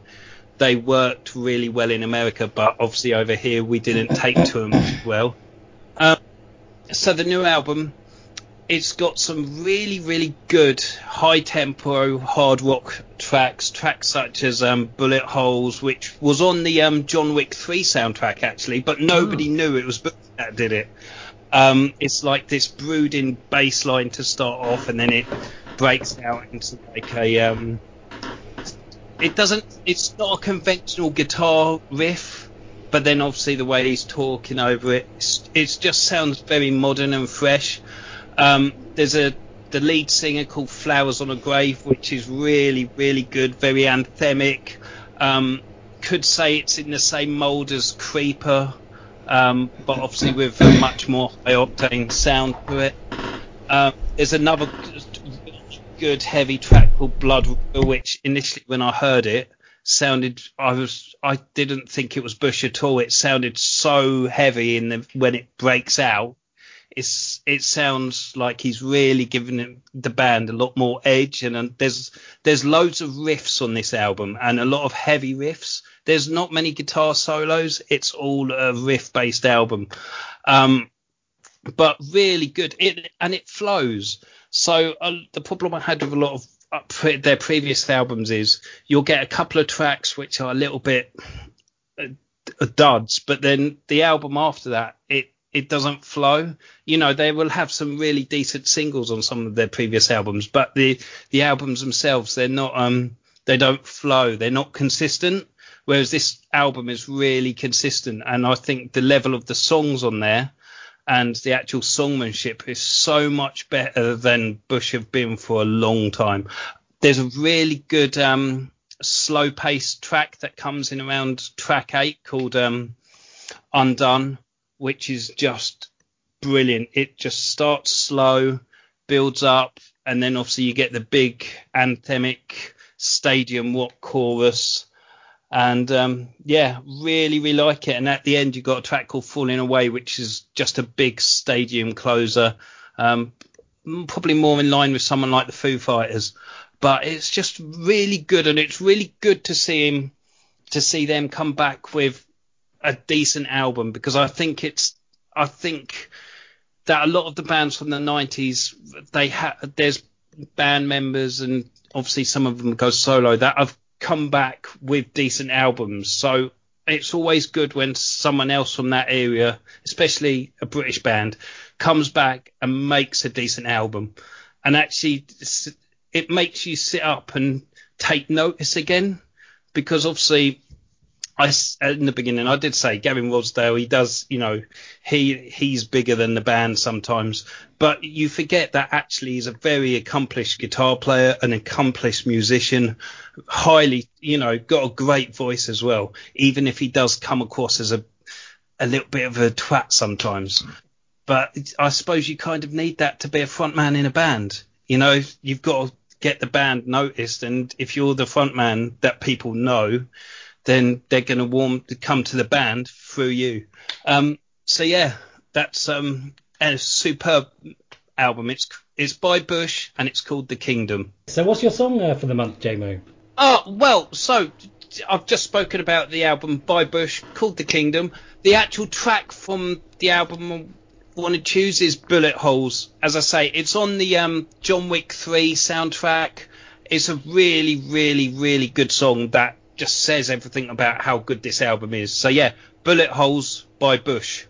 they worked really well in America. But obviously, over here, we didn't take to them well. Um, so the new album, it's got some really, really good high tempo hard rock tracks, tracks such as um, Bullet Holes, which was on the um, John Wick 3 soundtrack actually, but nobody knew it was that did it. Um, it's like this brooding bass line to start off, and then it breaks out into like a. Um, it doesn't. It's not a conventional guitar riff, but then obviously the way he's talking over it, it just sounds very modern and fresh. Um, there's a the lead singer called Flowers on a Grave, which is really really good, very anthemic. Um, could say it's in the same mould as Creeper, um, but obviously with much more high octane sound to it. Um, there's another good heavy track called Blood, which initially when I heard it sounded I was I didn't think it was Bush at all. It sounded so heavy in the when it breaks out It's it sounds like he's really giving the band a lot more edge, and, and there's there's loads of riffs on this album and a lot of heavy riffs. There's not many guitar solos. It's all a riff based album, um, but really good. It and it flows. So uh, the problem I had with a lot of uh, pre- their previous albums is you'll get a couple of tracks which are a little bit uh, duds, but then the album after that, it it doesn't flow. You know, they will have some really decent singles on some of their previous albums, but the the albums themselves, they're not um they don't flow. They're not consistent. Whereas this album is really consistent, and I think the level of the songs on there and the actual songmanship is so much better than Bush have been for a long time. There's a really good um, slow paced track that comes in around track eight called um, Undone, which is just brilliant. It just starts slow, builds up, and then obviously you get the big anthemic stadium what chorus. And um, yeah, really, really like it. And at the end, you've got a track called Falling Away, which is just a big stadium closer. Um, probably more in line with someone like the Foo Fighters. But it's just really good, and it's really good to see him, to see them come back with a decent album because I think it's, I think that a lot of the bands from the 90s, they have, there's band members and obviously some of them go solo that have come back with decent albums. So it's always good when someone else from that area, especially a British band, comes back and makes a decent album. And actually, it makes you sit up and take notice again because obviously. I in the beginning I did say Gavin Rossdale he does you know he he's bigger than the band sometimes but you forget that actually he's a very accomplished guitar player an accomplished musician highly you know got a great voice as well even if he does come across as a a little bit of a twat sometimes but I suppose you kind of need that to be a front man in a band. You know, you've got to get the band noticed, and if you're the front man that people know, then they're going to warm to come to the band through you. Um, so yeah, that's um, a superb album. It's it's by Bush and it's called The Kingdom.
So what's your song uh, for the month, JMO?
Oh, well, so I've just spoken about the album by Bush called The Kingdom. The actual track from the album I want to choose is Bullet Holes. As I say, it's on the um, John Wick 3 soundtrack. It's a really, really, really good song that just says everything about how good this album is. So yeah, Bullet Holes by Bush.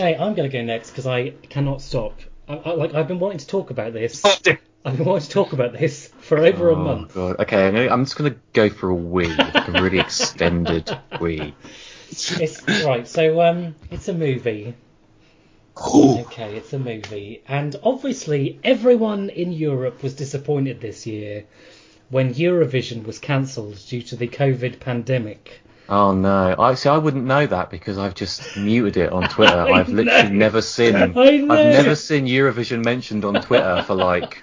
Okay, I'm going to go next because I cannot stop. I, I, like I've been wanting to talk about this.
Oh.
I've been wanting to talk about this for over a
Oh,
month.
God. Okay, I'm, gonna, I'm just gonna go for a wee, like a really extended wee.
It's right. So um, it's a movie. Okay, it's a movie, and obviously everyone in Europe was disappointed this year when Eurovision was cancelled due to the COVID pandemic.
Oh no! I see. I wouldn't know that because I've just muted it on Twitter.
I
I've literally
know.
never seen.
I
I've never seen Eurovision mentioned on Twitter for like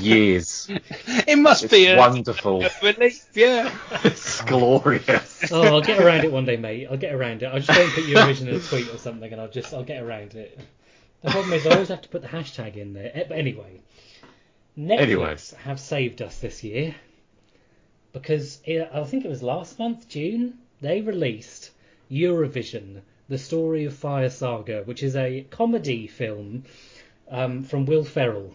years.
it must
It's
be a,
wonderful.
a relief, yeah.
It's glorious.
Oh, I'll get around it one day, mate. I'll get around it. I'll just go and put Eurovision in a tweet or something, and I'll just I'll get around it. The problem is I always have to put the hashtag in there. Eh, But anyway, Netflix
Anyway.
have saved us this year because it, I think it was last month, June, they released Eurovision: The Story of Fire Saga, which is a comedy film um, from Will Ferrell.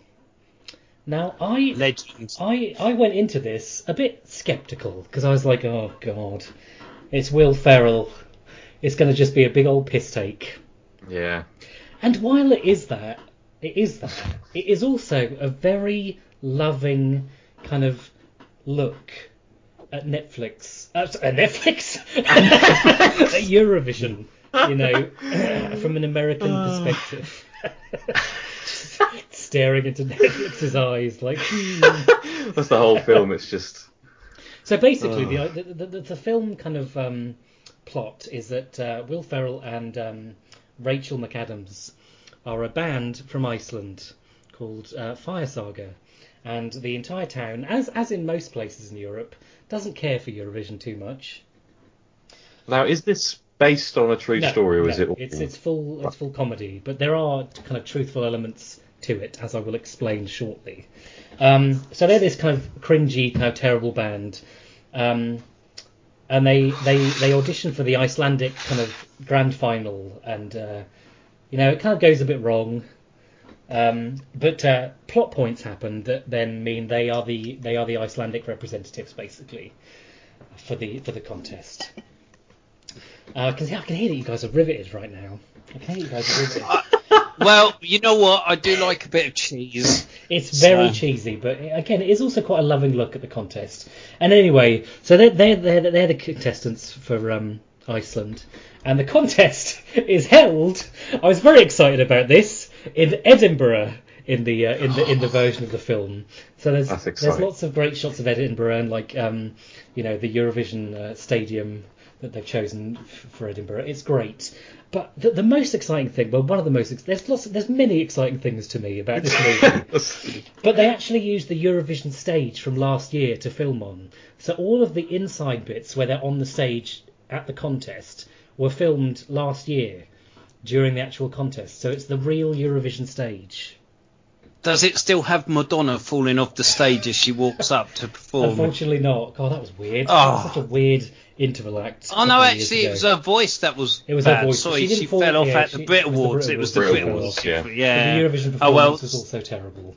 Now I
Legend.
I, I went into this a bit skeptical because I was like, oh god, it's Will Ferrell. It's going to just be a big old piss take.
Yeah.
And while it is that, it is that, it is also a very loving kind of look at Netflix. Uh, at Netflix? at Eurovision, you know, from an American perspective. Staring into Netflix's eyes like, hmm.
That's the whole film. It's just.
So basically, the, the, the the film kind of um, plot is that uh, Will Ferrell and um, Rachel McAdams are a band from Iceland called uh, Fire Saga, and the entire town, as as in most places in Europe, doesn't care for Eurovision too much.
Now, is this based on a true
No,
story, or is it? all-
It's it's full it's full comedy, but there are kind of truthful elements to it, as I will explain shortly. Um, so they're this kind of cringy, kind of terrible band, um, and they they they audition for the Icelandic kind of grand final, and uh, you know it kind of goes a bit wrong. Um, but uh, plot points happen that then mean they are the they are the Icelandic representatives basically for the for the contest. Uh, I can see I can hear that you guys are riveted right now. I can hear you guys are riveted.
Well, you know what? I do like a bit of cheese.
It's very
So-
cheesy, but again, it is also quite a loving look at the contest. And anyway, so they're they're they're, they're the contestants for um, Iceland, and the contest is held. I was very excited about this in Edinburgh in the uh, in the in the version of the film. So there's there's lots of great shots of Edinburgh and like um, you know the Eurovision uh, stadium that they've chosen f- for Edinburgh. It's great. But the, the most exciting thing, well, one of the most ex- there's lots, there's many exciting things to me about this movie. But they actually used the Eurovision stage from last year to film on. So all of the inside bits where they're on the stage at the contest were filmed last year during the actual contest. So it's the real Eurovision stage.
Does it still have Madonna falling off the stage as she walks up to perform?
Unfortunately not. God, that was weird.
Oh.
That was such a weird interval act.
Oh no,
couple of years
actually, it was her voice that was
It was her voice.
Sorry,
She
she,
didn't fall-
fell off
yeah,
at
she-
the Brit
it was
Awards. It was the Brit
Brit
Awards.
Awards, yeah.
Yeah.
the Eurovision
oh
performance
well.
was also terrible.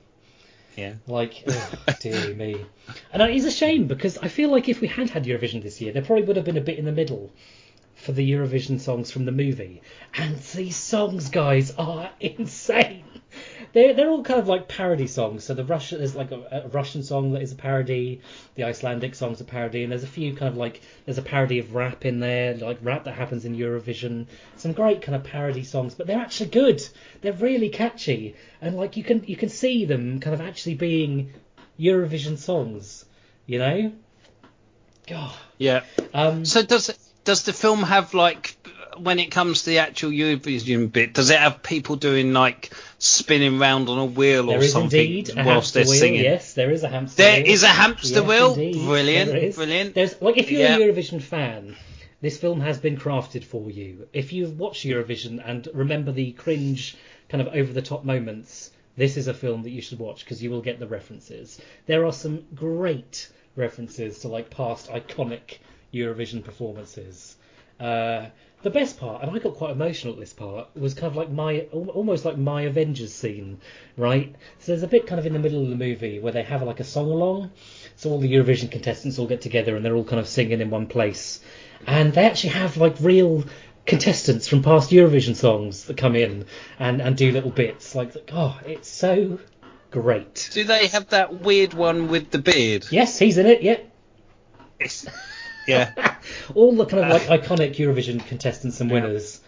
Yeah.
Like, oh, dear me. And it is a shame because I feel like if we had had Eurovision this year, there probably would have been a bit in the middle for the Eurovision songs from the movie. And these songs, guys, are insane. They're, they're all kind of like parody songs. So the Russian there's like a, a Russian song that is a parody, the Icelandic song's a parody, and there's a few kind of like there's a parody of rap in there, like rap that happens in Eurovision. Some great kind of parody songs, but they're actually good. They're really catchy, and like you can you can see them kind of actually being Eurovision songs. You know? God.
Yeah.
Um,
So does does the film have like when it comes to the actual Eurovision bit? Does it have people doing like spinning round on a wheel
there
or something whilst they're
wheel.
singing?
Yes, there is a hamster.
There
wheel.
is a hamster
Yes,
wheel.
indeed,
Brilliant,
there
brilliant.
There's like if you're
Yeah.
a Eurovision fan, this film has been crafted for you. If you've watched Eurovision and remember the cringe kind of over the top moments, this is a film that you should watch because you will get the references. There are some great references to like past iconic Eurovision performances. Uh, the best part, and I got quite emotional at this part, was kind of like my almost like my Avengers scene, right? So there's a bit kind of in the middle of the movie where they have like a song along, so all the Eurovision contestants all get together and they're all kind of singing in one place, and they actually have like real contestants from past Eurovision songs that come in and, and do little bits. Like, oh, it's so great.
Do they have that weird one with the beard?
Yes, he's in it. Yeah,
It's- yeah.
all the kind of like iconic Eurovision contestants and
Yeah.
winners.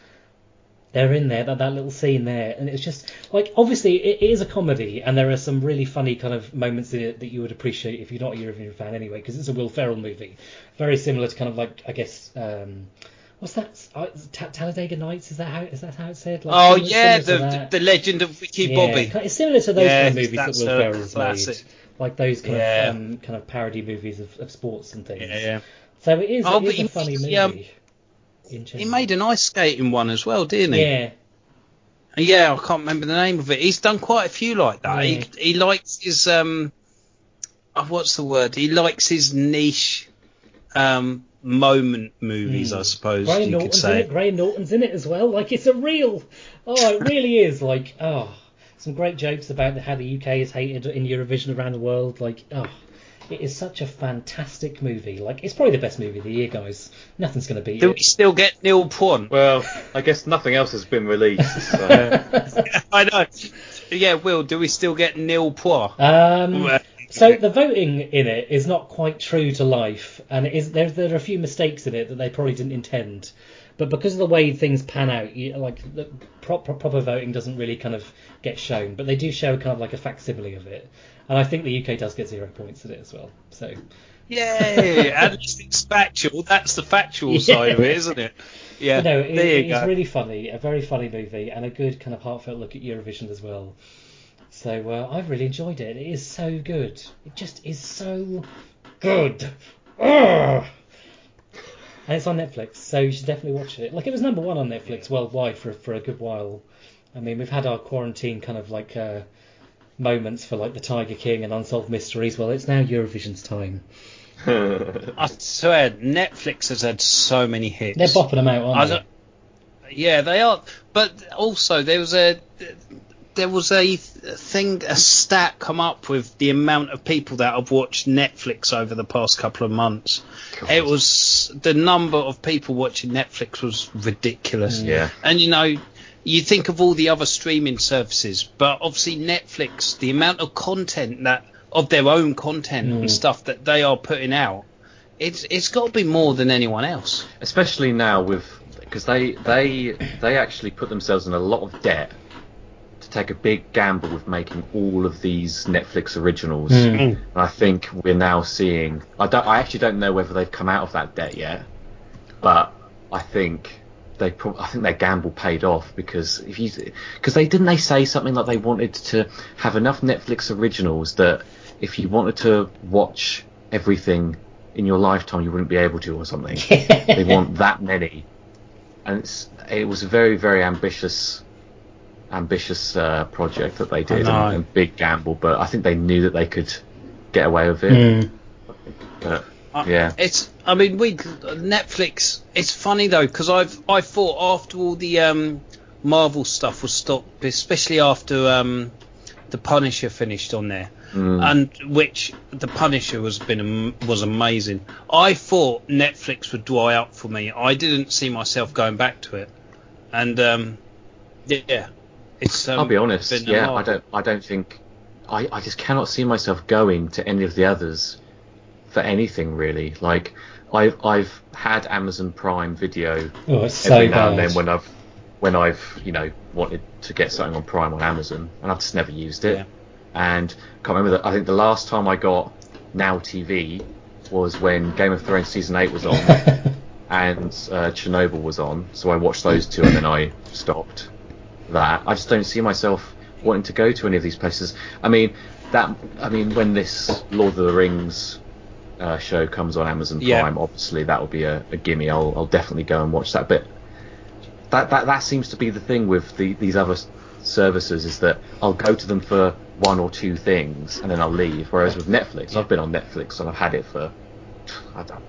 They're in there, that, that little scene there, and it's just like obviously it, it is a comedy, and there are some really funny kind of moments in it that you would appreciate if you're not a Eurovision fan anyway, because it's a Will Ferrell movie, very similar to kind of like I guess um, what's that? Uh, Ta- Talladega Nights is that how is that how it's said? Like,
Oh
similar-
yeah,
similar
the the Legend of Ricky
Yeah,
Bobby.
It's similar to those
Yeah,
kind of movies that Will Ferrell's made, like those kind
Yeah.
of um, kind of parody movies of, of sports and things.
Yeah, yeah.
So it is,
Oh,
it
but
is a
he
funny movie.
um,
in
He made an ice skating one as well, didn't he?
Yeah,
Yeah, I can't remember the name of it. He's done quite a few like that.
Yeah.
He he likes his um, oh, what's the word? He likes his niche um moment movies,
Hmm.
I suppose
Graham
you could
Norton's in
say.
it. Graham Norton's in it as well. Like it's a real. Oh, it really is. Like oh, some great jokes about how the UK is hated in Eurovision around the world. Like oh, it is such a fantastic movie. Like it's probably the best movie of the year, guys. Nothing's gonna beat
Do
it.
we still get nul points?
Well, I guess nothing else has been released. So.
I know. Yeah, Will, do we still get nul points?
Um, so the voting in it is not quite true to life, and it is there. There are a few mistakes in it that they probably didn't intend, but because of the way things pan out, you, like the proper, proper voting doesn't really kind of get shown, but they do show kind of like a facsimile of it, and I think the UK does get zero points at it as well. So
Yay! At least it's factual. That's the factual
Yeah.
side of it, isn't it? Yeah.
But no, it,
there you
it's really funny, a very funny movie, and a good kind of heartfelt look at Eurovision as well. So uh, I've really enjoyed it. It is so good. It just is so good. Ugh. And it's on Netflix, so you should definitely watch it. Like it was number one on Netflix worldwide for for a good while. I mean, we've had our quarantine kind of like uh, moments for like the Tiger King and Unsolved Mysteries. Well, it's now Eurovision's time.
I swear, Netflix has had so many hits.
They're bopping them out,
I
aren't
don't- yeah, they are. But also, there was a there was a thing, a stat come up with the amount of people that have watched Netflix over the past couple of months. It was the number of people watching Netflix was ridiculous.
Yeah.
And you know, you think of all the other streaming services, but obviously Netflix, the amount of content that of their own content
Mm.
and stuff that they are putting out, it's it's got to be more than anyone else.
especially now with because they they they actually put themselves in a lot of debt take a big gamble with making all of these Netflix originals.
Mm.
And I think we're now seeing. I don't. I actually don't know whether they've come out of that debt yet, but I think they. Pro- I think their gamble paid off because if you because they didn't they say something like they wanted to have enough Netflix originals that if you wanted to watch everything in your lifetime you wouldn't be able to or something they want that many, and it's, it was a very very ambitious ambitious uh, project that they did
know.
and, and big gamble, but I think they knew that they could get away with it.
Mm.
But,
I-
yeah,
It's. I mean, we Netflix. It's funny though because I've I thought after all the um, Marvel stuff was stopped, especially after um, the Punisher finished on there,
Mm.
and which the Punisher was been was amazing. I thought Netflix would dry up for me. I didn't see myself going back to it, and um, yeah, it's. Um,
I'll be honest.
been
Yeah, I don't. I don't think. I, I just cannot see myself going to any of the others for anything really. Like I've I've had Amazon Prime Video
Oh, it's so
every now and then when I've when I've you know wanted to get something on Prime on Amazon, and I've just never used it.
Yeah.
And can't remember that. I think the last time I got Now TV was when Game of Thrones season eight was on and uh, Chernobyl was on. So I watched those two and then I stopped that. I just don't see myself wanting to go to any of these places. I mean that. I mean when this Lord of the Rings uh, show comes on Amazon Prime,
Yeah.
obviously that will be a, a gimme. I'll, I'll definitely go and watch that. But that that that seems to be the thing with the, these other services is that I'll go to them for one or two things and then I'll leave. Whereas with Netflix, I've been on Netflix and I've had it for, I don't,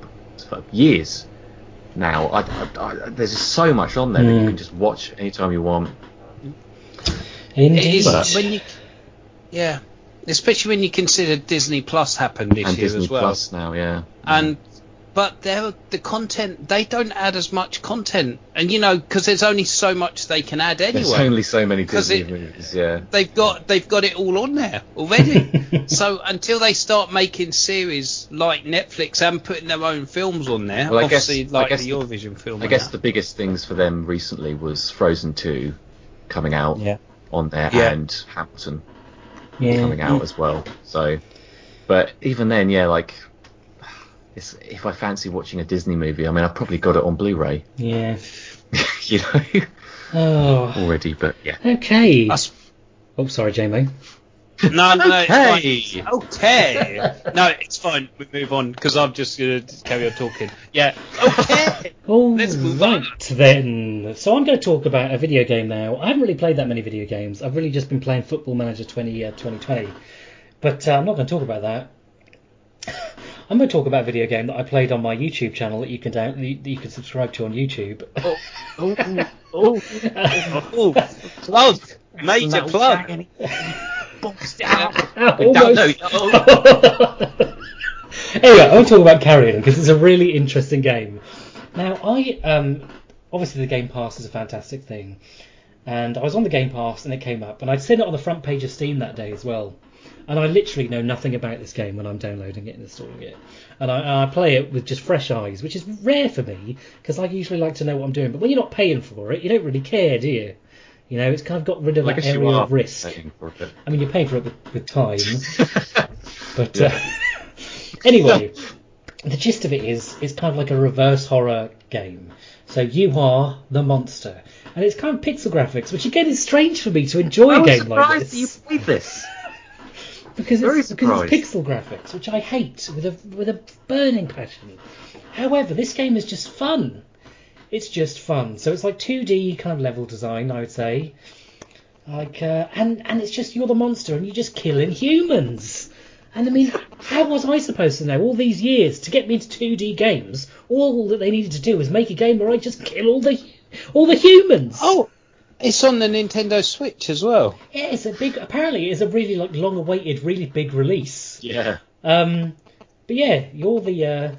for years now. I, I, I, there's just so much on there that you
Mm.
can just watch anytime you want.
Indeed.
It is when you, yeah, especially when you consider Disney Plus happened this
and
year
Disney
as well, Disney
Plus now, yeah.
and but they're the content they don't add as much content, and you know because there's only so much they can add anyway.
There's only so many
'Cause
Disney
it-
movies. Yeah.
they've got they've got it all on there already. so until they start making series like Netflix and putting their own films on there,
Well, I guess-
obviously
I
like
guess
the
the-
Eurovision film.
I guess
that.
the biggest things for them recently was Frozen 2 coming out
Yeah.
On there
Yeah.
and Hamilton
Yeah.
coming out as well. So, but even then, yeah, like it's, if I fancy watching a Disney movie, I mean, I've probably got it on Blu-ray,
Yeah.
you know,
Oh.
already. But yeah,
Okay.
Us-
Oh, sorry, Jamie.
No, no, no,
Okay.
it's fine. Okay. No, it's fine. We move on because I'm just gonna carry on talking. Yeah. Okay.
All
Let's move on.
right then. So I'm going to talk about a video game now. I haven't really played that many video games. I've really just been playing Football Manager 20, uh, 2020. But uh, I'm not going to talk about that. I'm going to talk about a video game that I played on my YouTube channel that you can down, that you can subscribe to on YouTube.
oh, oh, oh, oh, plug, major plug.
Almost. anyway, I want to talk about Carrion because it's a really interesting game. Now, I um, obviously the Game Pass is a fantastic thing, and I was on the Game Pass and it came up, and I'd seen it on the front page of Steam that day as well. And I literally know nothing about this game when I'm downloading it and installing it, and I, and I play it with just fresh eyes, which is rare for me because I usually like to know what I'm doing. But when you're not paying for it, you don't really care, do you? You know, it's kind of got rid of
like
that area of risk.
paying for it.
I mean, you're paying for it with, with time. But uh, anyway, the gist of it is it's kind of like a reverse horror game. So you are the monster, and it's kind of pixel graphics, which again is strange for me to enjoy
I
a game like this
you played this.
because
very
it's, because it's pixel graphics, which I hate with a with a burning passion. However, this game is just fun. It's just fun. So it's like 2D kind of level design, I would say. Like uh, and and it's just you're the monster and you're just killing humans. And I mean, how was I supposed to know all these years to get me into 2D games? All that they needed to do was make a game where I just kill all the all the humans.
Oh, it's on the Nintendo Switch as well.
yeah, it's a big. Apparently, it's a really like long-awaited, really big release.
Yeah.
Um, but yeah, you're the uh,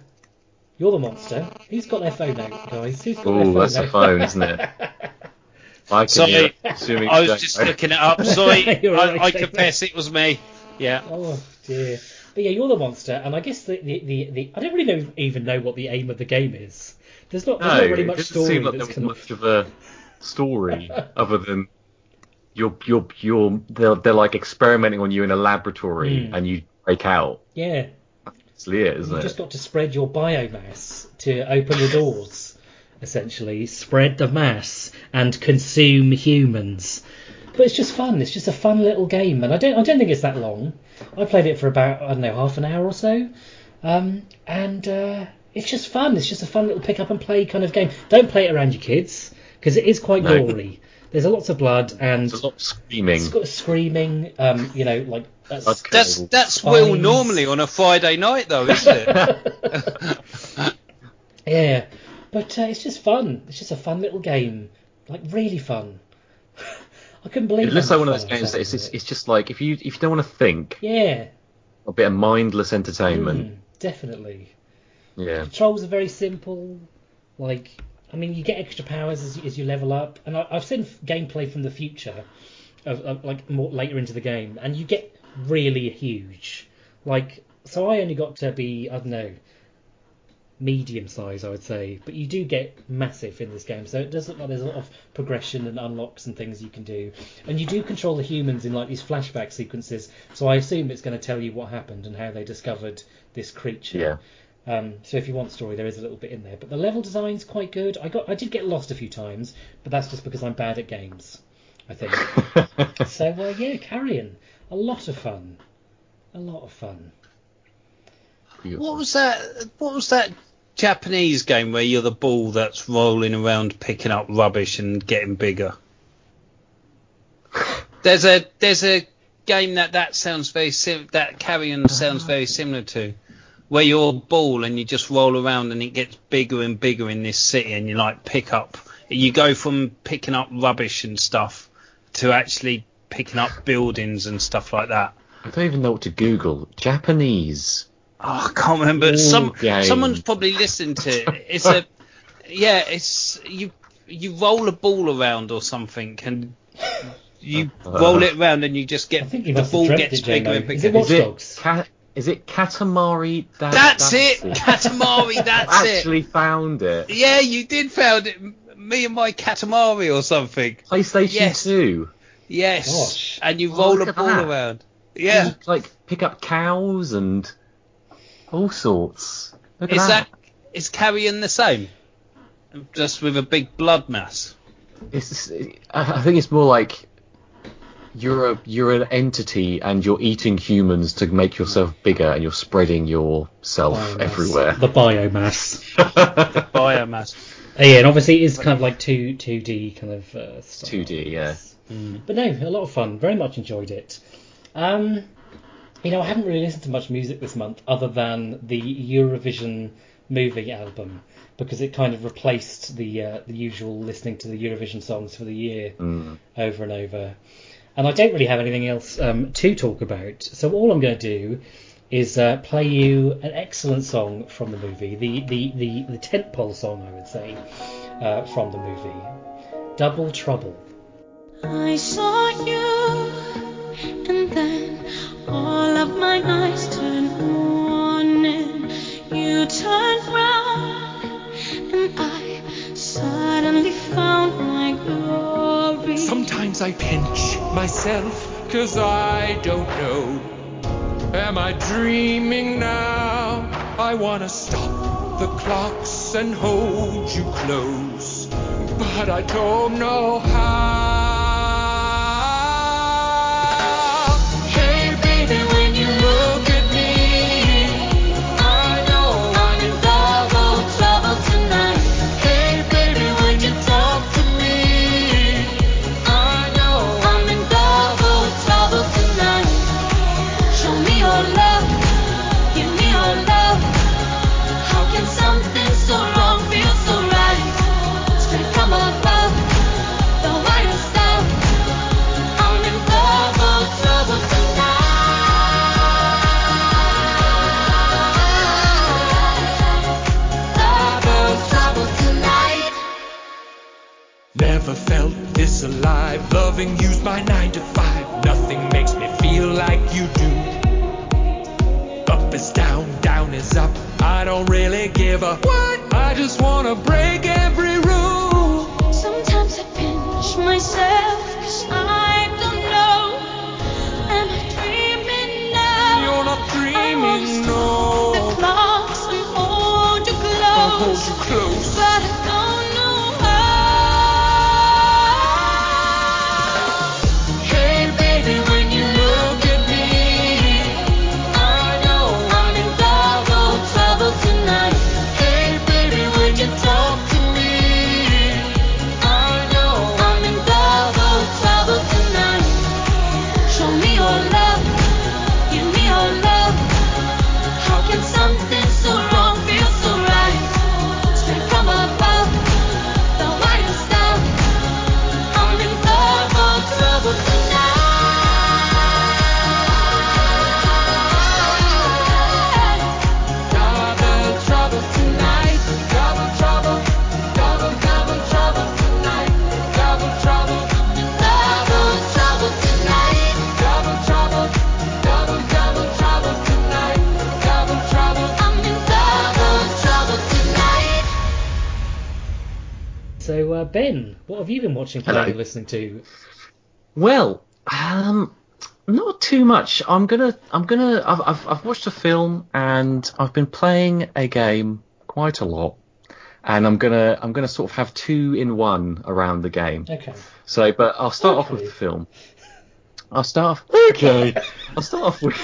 you're the monster. Who's got their phone out, guys? Who's got their
Oh,
phone
that's a phone, isn't it? I can
Sorry,
hear
I was
Jane-
just looking it up. Sorry,
You're
I, I confess it was me. Yeah.
oh dear. But yeah, you're the monster, and I guess the the, the, the I don't really know, even know what the aim of the game is. There's not, there's
No,
not really
it
much
doesn't
story.
seem like there
that's
was much of a story other than you're you're you're they're, they're like experimenting on you in a laboratory
Hmm.
and you break out.
yeah,
It's it, isn't
you've
it?
just got to spread your biomass to open the doors. Essentially, spread the mass and consume humans. But it's just fun. It's just a fun little game, and I don't I don't think it's that long. I played it for about I don't know half an hour or so, um, and uh, it's just fun. It's just a fun little pick up and play kind of game. Don't play it around your kids because it is quite
No.
gory. There's a lots of blood and
There's a lot of screaming.
it's got screaming. Um, you know, like that's,
Okay.
That's
Well,
that's
fine.
Will normally on a Friday night though, isn't it?
Yeah, but uh, it's just fun. It's just a fun little game, like really fun. I couldn't believe.
It looks
how
like one of
much
those
fun I
games that it's,
having
it's,
with
it's just like if you if you don't want to think,
yeah,
a bit of mindless entertainment.
mm, definitely.
Yeah.
Controls are very simple. Like, I mean, you get extra powers as, you- as you level up, and I, I've seen f- gameplay from the future, of, of like more later into the game, and you get really huge. Like, so I only got to be I don't know, medium size, I would say, but you do get massive in this game. So it does look like there's a lot of progression and unlocks and things you can do, and you do control the humans in like these flashback sequences. So I assume it's going to tell you what happened and how they discovered this creature.
Yeah.
Um, so if you want story, there is a little bit in there, but the level design's quite good. I got, I did get lost a few times, but that's just because I'm bad at games, I think. so uh, yeah, Carrion a lot of fun, a lot of fun.
What was that? What was that Japanese game where you're the ball that's rolling around picking up rubbish and getting bigger? There's a there's a game that that sounds very sim- that carrion sounds very similar to, where you're a ball and you just roll around and it gets bigger and bigger in this city and you like pick up you go from picking up rubbish and stuff to actually picking up buildings and stuff like that.
I don't even know what to Google. Japanese
Oh, I can't remember. Some
game.
someone's probably listened to it. It's a yeah. It's you you roll a ball around or something and you uh-huh. roll it around and you just
I
get
think
the ball gets
it,
bigger
Jamo.
and
Is
bigger.
it Watch
Is it,
Dogs?
Ka- is it Katamari? That,
That's it, Katamari. That's it
actually found it.
it. Yeah, you did found it. Me and my Katamari or something.
PlayStation
Yes.
2.
Yes,
Gosh.
and you
Oh,
roll
look
a ball
that.
around. Yeah,
You, like pick up cows and all sorts. Look at
is
that.
that is Carrion the same? Just with a big blood mass.
It's, I I think it's more like you're a you're an entity and you're eating humans to make yourself bigger and you're spreading yourself
Biomass.
everywhere.
The biomass.
Biomass.
Uh, yeah, and obviously it is kind of like two two D kind of uh,
2D, yeah.
But no, a lot of fun. Very much enjoyed it. Um, you know, I haven't really listened to much music this month other than the Eurovision movie album because it kind of replaced the uh, the usual listening to the Eurovision songs for the year
Mm.
over and over. And I don't really have anything else um, to talk about. So all I'm going to do is uh, play you an excellent song from the movie, the the the, the tentpole song, I would say, uh, from the movie, Double Trouble.
I saw you, and then all of my eyes
Sometimes I pinch myself, cause I don't know. Am I dreaming now? I wanna stop the clocks and hold you close, but I don't know how. Alive. Loving you's my nine to five. Nothing makes me feel like you do. Up is down, down is up. I don't really give a what. I just wanna break every
have you been watching, playing, listening to?
Well, um, not too much. I'm gonna, I'm gonna. I've, I've, I've watched a film and I've been playing a game quite a lot, and I'm gonna, I'm gonna sort of have two in one around the game.
Okay.
So, but I'll start off with the film. I'll start off. Okay. I'll start off with.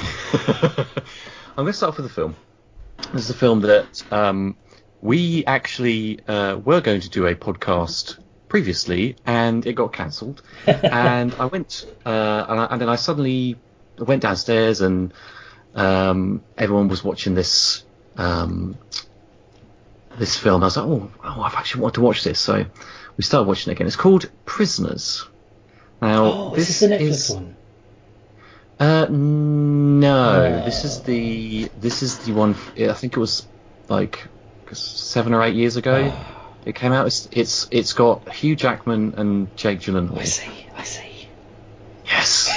I'm to start off with the film. This is a film that um, we actually uh, were going to do a podcast previously, and it got cancelled. and I went, uh, and, I, and then I suddenly went downstairs, and um, everyone was watching this um, this film. I was like, oh, oh, I've actually wanted to watch this. So we started watching it again. It's called Prisoners. Now,
Oh,
this
is the Netflix
is
one.
Uh, no,
Uh.
this is the this is the one. I think it was like seven or eight years ago. It came out. It's it's it's got Hugh Jackman and Jake Gyllenhaal.
I see, I see.
Yes.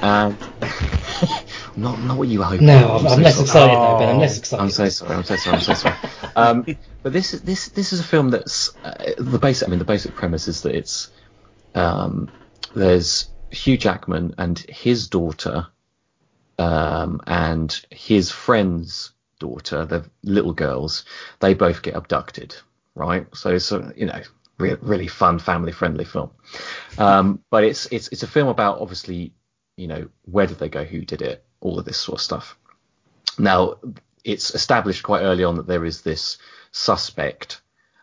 Um, not not what you hope.
No, I'm, I'm
so
less
sorry.
excited though, Ben. I'm less excited.
I'm so sorry. I'm so sorry. I'm so sorry. um, but this is this this is a film that's uh, the basic. I mean, the basic premise is that it's um, there's Hugh Jackman and his daughter, um, and his friend's daughter. They're little girls. They both get abducted. Right. So it's a, you know re- really fun family friendly film. Um, but it's it's it's a film about obviously you know where did they go, who did it, all of this sort of stuff. Now, it's established quite early on that there is this suspect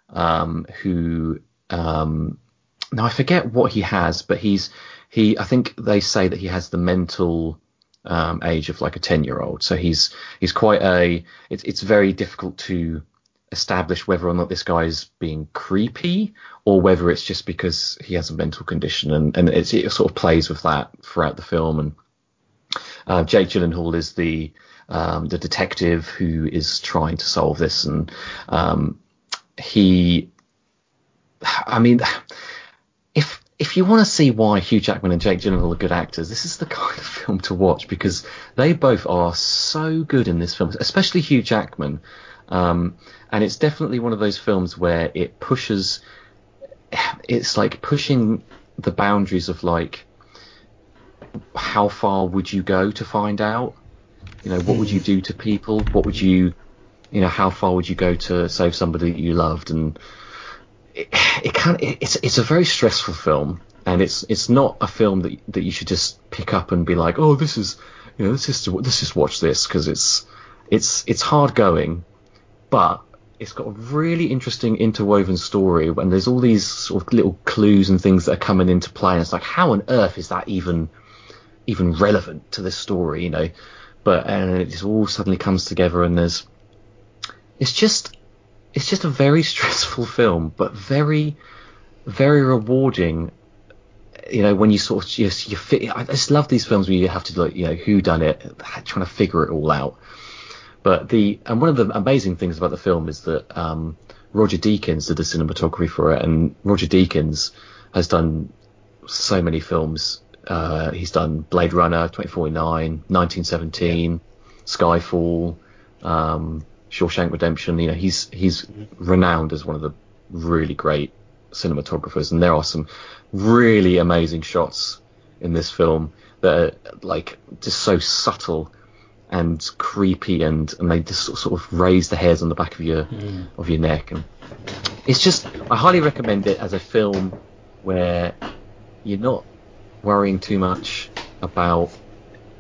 um, who, um, now I forget what he has, but he's he. I think they say that he has the mental um, age of like a ten year old. So he's he's quite a. It's it's very difficult to establish whether or not this guy is being creepy or whether it's just because he has a mental condition and and it sort of plays with that throughout the film and uh, Jake Gyllenhaal is the um, the detective who is trying to solve this, and um, he, I mean, if if you want to see why Hugh Jackman and Jake Gyllenhaal are good actors, this is the kind of film to watch because they both are so good in this film, especially Hugh Jackman. Um, and it's definitely one of those films where it pushes, it's like pushing the boundaries of like how far would you go to find out? You know, what would you do to people? What would you, you know, how far would you go to save somebody that you loved? And it, it can, it's it's a very stressful film, and it's it's not a film that that you should just pick up and be like, oh, this is, you know, let's just let's watch this because it's it's it's hard going, but it's got a really interesting interwoven story and there's all these sort of little clues and things that are coming into play and it's like how on earth is that even even relevant to this story you know? But and it just all suddenly comes together and there's it's just it's just a very stressful film but very very rewarding you know when you sort of just you fit I just love these films where you have to like you know who done it trying to figure it all out but the and one of the amazing things about the film is that um, Roger Deakins did the cinematography for it, and Roger Deakins has done so many films. Uh, he's done Blade Runner, 2049, 1917, Skyfall, um, Shawshank Redemption. You know, he's he's renowned as one of the really great cinematographers, and there are some really amazing shots in this film that are like just so subtle and creepy and, and they just sort of raise the hairs on the back of your of your neck and it's just I highly recommend it as a film where you're not worrying too much about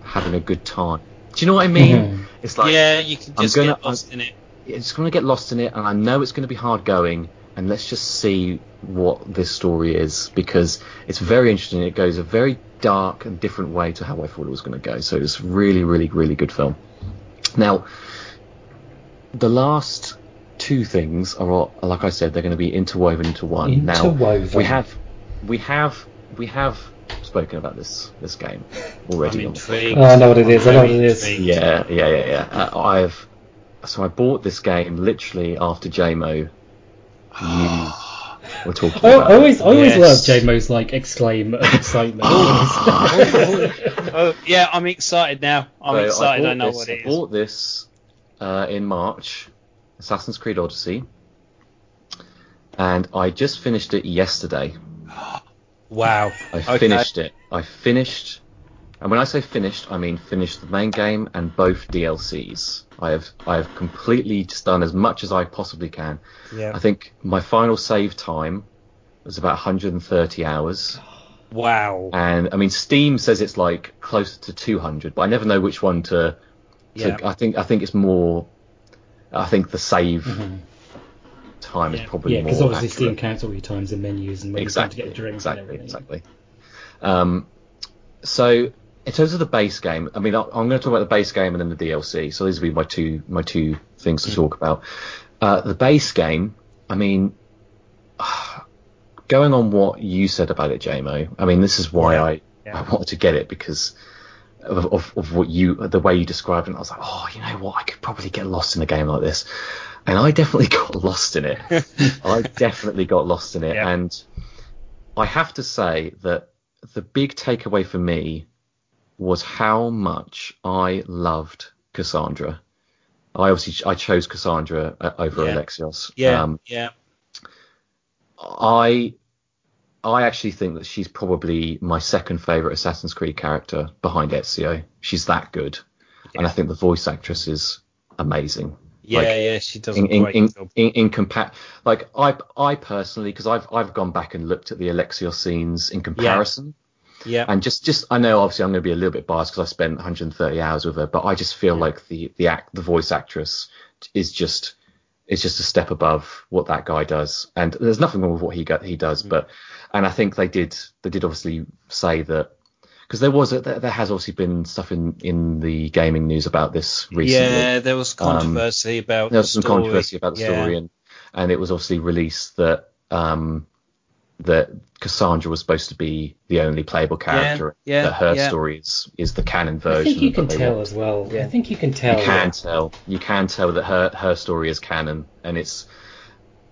having a good time. Do you know what I mean?
Mhm.
It's like
yeah, you can
I'm
just
gonna-
get lost in it.
it's going to get lost in it, and I know it's going to be hard going. And let's just see what this story is because it's very interesting. It goes a very dark and different way to how I thought it was going to go. So it's really, really, really good film. Now, the last two things are, all- like I said, they're going to be interwoven into one. Now we have, we have, we have spoken about this this game
I'm
already. on-
intrigued.
Oh, I know what it is, I know what it is.
yeah, yeah, yeah, yeah. Uh, I've so I bought this game literally after JMO. You were talking
I,
about.
I always, I always
Yes.
love JMO's like exclaim of excitement.
oh, yeah, I'm excited now. I'm
So
excited. I,
bought
know
this,
what
I bought this uh, in March, Assassin's Creed Odyssey, and I just finished it yesterday.
Wow.
I
Okay.
finished it. I finished, and when I say finished, I mean finished the main game and both DLCs. I have I have completely just done as much as I possibly can.
Yeah.
I think my final save time was about 130 hours,
Wow.
and I mean Steam says it's like closer to 200, but I never know which one to. to
Yeah.
I think I think it's more. I think the save time
Yeah.
is probably
yeah,
more.
because obviously Steam counts all your times and menus and when
exactly,
trying to get a drink
exactly,
and everything.
exactly. Um, so in terms of the base game, I mean, I- I'm going to talk about the base game and then the DLC. So these will be my two my two things
Mm.
to talk about. Uh, the base game, I mean, going on what you said about it, JMO. I mean, this is why
Yeah,
I
yeah.
I wanted to get it because of, of, of what you the way you described it. I was like, oh, you know what? I could probably get lost in a game like this, and I definitely got lost in it. I definitely got lost in it,
Yeah.
and I have to say that the big takeaway for me was how much I loved Cassandra. I obviously I chose Cassandra uh, over
Yeah.
Alexios.
Yeah,
Um,
yeah,
I I actually think that she's probably my second favorite Assassin's Creed character behind Ezio. She's that good, and I think the voice actress is amazing.
yeah,
Like,
yeah. She does
in in in, in, in compa- like I I personally because I've I've gone back and looked at the Alexios scenes in comparison.
Yeah,
And just, just I know obviously I'm going to be a little bit biased because I spent 130 hours with her, but I just feel like the the act the voice actress is just is just a step above what that guy does. And there's nothing wrong with what he got, he does,
Mm.
but and I think they did they did obviously say that because there was a, there, there has obviously been stuff in in the gaming news about this recently.
yeah. There was controversy about.
there was
the
some
story.
controversy about the
Yeah.
story, and and it was obviously released that um that Cassandra was supposed to be the only playable character.
yeah,
that her
yeah.
story is is the canon version.
I
version.
think you can tell
want.
as well.
Yeah.
I think you can tell.
You can
that-
tell. You can tell that her her story is canon, and it's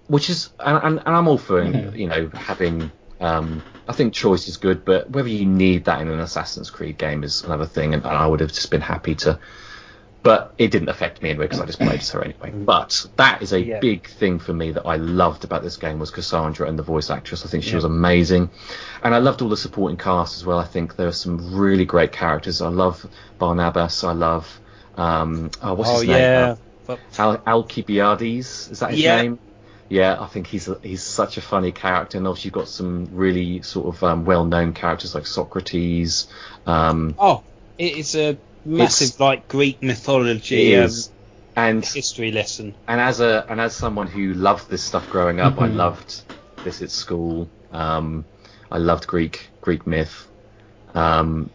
which is and, and, and I'm all for you know having. Um, I think choice is good, but whether you need that in an Assassin's Creed game is another thing, and, and I would have just been happy to. But it didn't affect me anyway because I just played as her anyway. But that is a
Yeah.
big thing for me that I loved about this game was Cassandra and the voice actress. I think she
Yeah.
was amazing, and I loved all the supporting cast as well. I think there are some really great characters. I love Barnabas. I love um, oh, what's
Oh
his name?
yeah, but
Al- Alcibiades, is that his
Yeah.
name? Yeah, I think he's a, he's such a funny character, and obviously you've got some really sort of um, well-known characters like Socrates. Um,
oh, it is a massive
It's-
like Greek mythology um,
and
history lesson.
and as a and as someone who loved this stuff growing up, I
Mhm.
loved this at school. Um, I loved Greek Greek myth. Um,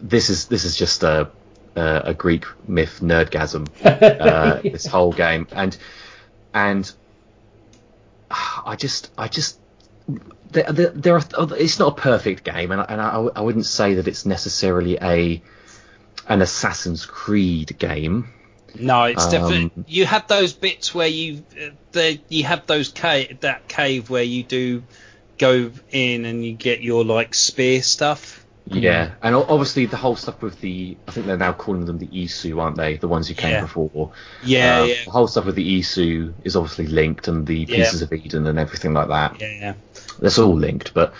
this is this is just a a, a Greek myth nerdgasm. uh, this whole game, and and I just I just there, there, there are it's not a perfect game, and I, and I, I wouldn't say that it's necessarily a an Assassin's Creed game.
No, it's
Um,
definitely you have those bits where you uh, the you have those cave that cave where you do go in and you get your like spear stuff.
Yeah, and obviously the whole stuff with the I think they're now calling them the Isu, aren't they? The ones who came
Yeah.
before.
Yeah,
Uh,
yeah,
The whole stuff with the Isu is obviously linked, and the
Yeah.
pieces of Eden and everything like that.
yeah, yeah.
That's all linked, but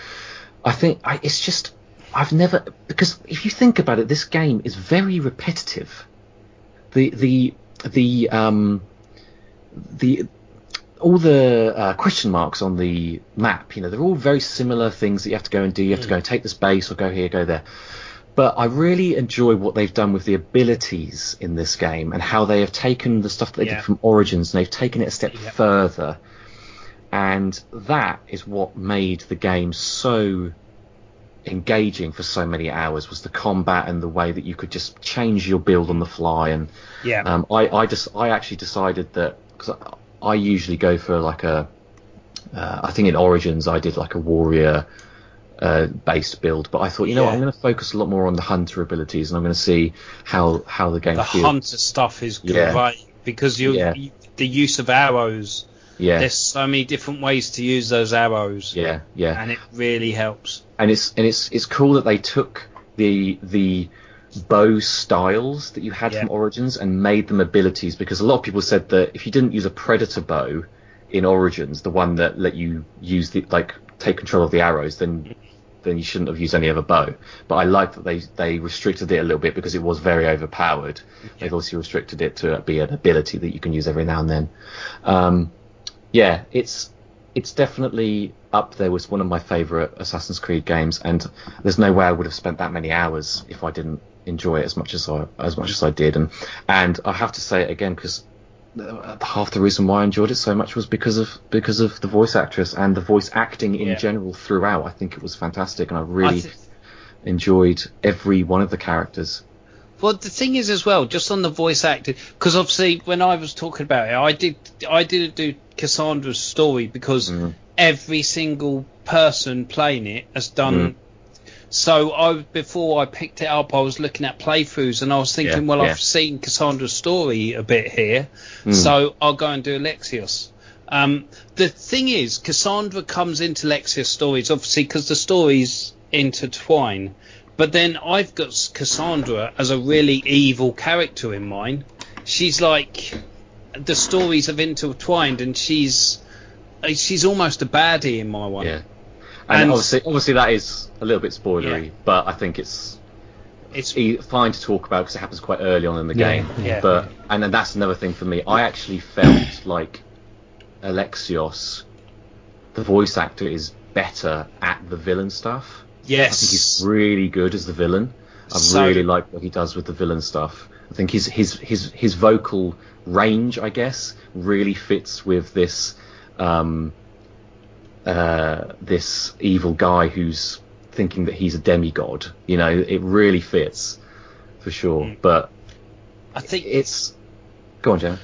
I think I, it's just I've never because if you think about it, this game is very repetitive. The the the um the all the uh, question marks on the map, you know, they're all very similar things that you have to go and do. You have to go and take this base or go here, go there. But I really enjoy what they've done with the abilities in this game and how they have taken the stuff that they
Yeah.
did from Origins and they've taken it a step
Yeah.
further and that is what made the game so engaging for so many hours was the combat and the way that you could just change your build on the fly and
Yeah.
um, I, I just I actually decided that because I, I usually go for like a uh, I think in Origins I did like a warrior uh, based build but I thought you know what, I'm going to focus a lot more on the hunter abilities and I'm going to see how how the game
the
feels
hunter stuff is
Yeah.
because you,
Yeah.
you the use of arrows.
Yeah
There's so many different ways to use those arrows,
yeah yeah
and it really helps.
and it's and it's it's cool that they took the the bow styles that you had
Yeah.
from Origins and made them abilities because a lot of people said that if you didn't use a predator bow in Origins, the one that let you use the like take control of the arrows, then then you shouldn't have used any other bow. But I like that they they restricted it a little bit because it was very overpowered. They've also restricted it to be an ability that you can use every now and then. Um, yeah, it's it's definitely up there with one of my favorite Assassin's Creed games, and there's no way I would have spent that many hours if I didn't enjoy it as much as I as much as I did. And and I have to say it again because half the reason why I enjoyed it so much was because of because of the voice actress and the voice acting in
Yeah.
general throughout. I think it was fantastic, and I really
I thi-
enjoyed every one of the characters.
Well, the thing is as well, just on the voice acting, because obviously when I was talking about it, I did I didn't do Cassandra's story because
Mm.
every single person playing it has done So I before I picked it up, I was looking at playthroughs and I was thinking,
Yeah,
well,
yeah.
I've seen Cassandra's story a bit here,
Hmm.
so I'll go and do Alexios. Um, the thing is, Cassandra comes into Lexios stories obviously because the stories intertwine. But then I've got Cassandra as a really evil character in mine. She's like the stories have intertwined, and she's uh, she's almost a baddie in my one.
Yeah. And,
And-
obviously, obviously that is a little bit spoilery,
Yeah.
but I think it's
It's
e- fine to talk about because it happens quite early on in the
Yeah,
game.
yeah.
But and then that's another thing for me. I actually felt like Alexios, the voice actor, is better at the villain stuff. I think he's really good as the villain. I
So-
really like what he does with the villain stuff. I think his his his his vocal range, I guess, really fits with this um, uh, this evil guy who's thinking that he's a demigod. You know, it really fits for sure.
Mm.
But
I think
it's go on, Joe.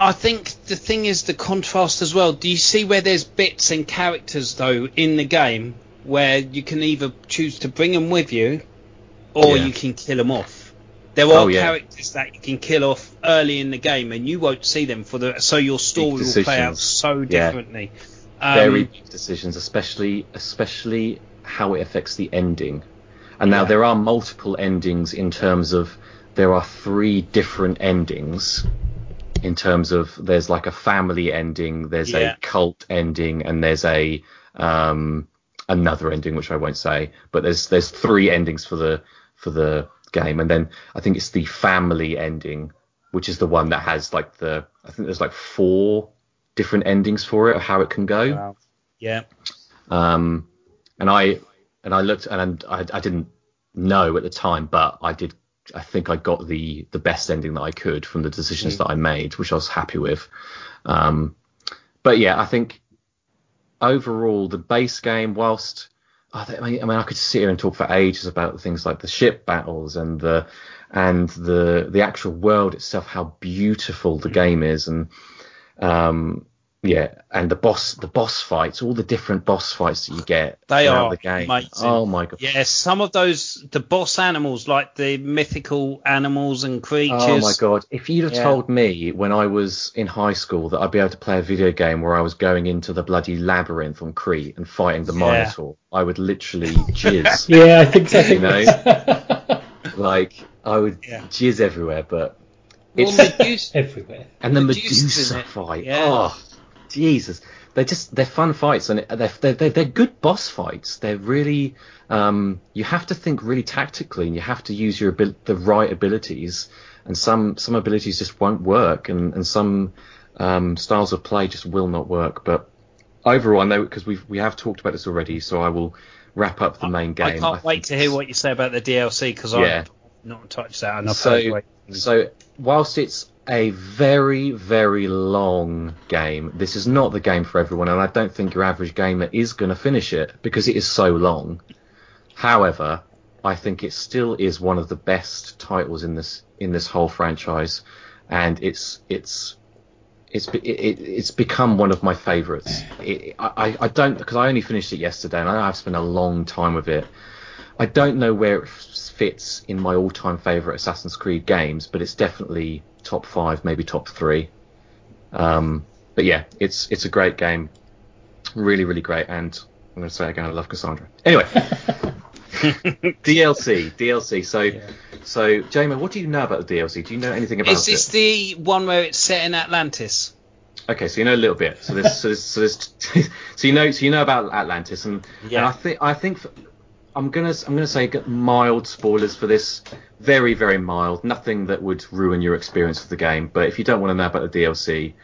I think the thing is the contrast as well. Do you see where there's bits and characters though in the game where you can either choose to bring them with you, or
Yeah.
you can kill them off. There are
Oh, yeah.
characters that you can kill off early in the game, and you won't see them for the so your story will play out so
Yeah.
differently. Um,
very big decisions, especially especially how it affects the ending. And now
Yeah.
there are multiple endings in terms of there are three different endings in terms of there's like a family ending, there's
Yeah.
a cult ending, and there's a um, another ending which I won't say, but there's there's three endings for the for the game, and then I think it's the family ending, which is the one that has like the I think there's like four different endings for it of how it can go.
Wow. Yeah.
Um, and I and I looked and I, I didn't know at the time, but I did. I think I got the the best ending that I could from the decisions that I made, which I was happy with. Um, but yeah, I think overall the base game, whilst I, mean, I mean, I could sit here and talk for ages about things like the ship battles and the and the the actual world itself, how beautiful the game is, and um, yeah, and the boss the boss fights, all the different boss fights that you get
They
throughout
are
the game.
amazing.
Oh my god.
Yeah, some of those the boss animals, like the mythical animals and creatures.
Oh my god! If you'd have
Yeah.
told me when I was in high school that I'd be able to play a video game where I was going into the bloody labyrinth on Crete and fighting the
Yeah.
Minotaur, I would literally jizz.
Yeah, I think so. I think
You know? like I would
Yeah.
jizz everywhere. But
Well,
it's
Medusa,
everywhere.
and the
Medusa's
Medusa fight.
Yeah.
Oh, Jesus! They're just they're fun fights and they're they're, they're, good boss fights. They're really um, you have to think really tactically and you have to use your abil- the right abilities. And some some abilities just won't work, and and some um, styles of play just will not work. But overall, I know because we we have talked about this already, so I will wrap up the main game.
I can't wait to hear what you say about the DLC because
Yeah.
I've not touched that enough.
so, so whilst it's a very, very long game, this is not the game for everyone, and I don't think your average gamer is going to finish it because it is so long. However, I think it still is one of the best titles in this in this whole franchise, and it's it's it's it, it, it's become one of my favourites. It, I I don't because I only finished it yesterday, and I've spent a long time with it. I don't know where it fits in my all-time favorite Assassin's Creed games, but it's definitely top five, maybe top three. Um, but yeah, it's it's a great game, really really great, and I'm going to say again, I love Cassandra. Anyway, DLC, DLC. So, so Jamer, what do you know about the DLC? Do you know anything about
is this
it?
the one where it's set in Atlantis?
Okay, so you know a little bit. So there's, so there's, so, there's so you know, so you know about Atlantis, and,
Yeah.
and I think, I think, f- I'm gonna, I'm gonna say mild spoilers for this. Very, very mild. Nothing that would ruin your experience of the game. But if you don't want to know about the DLC,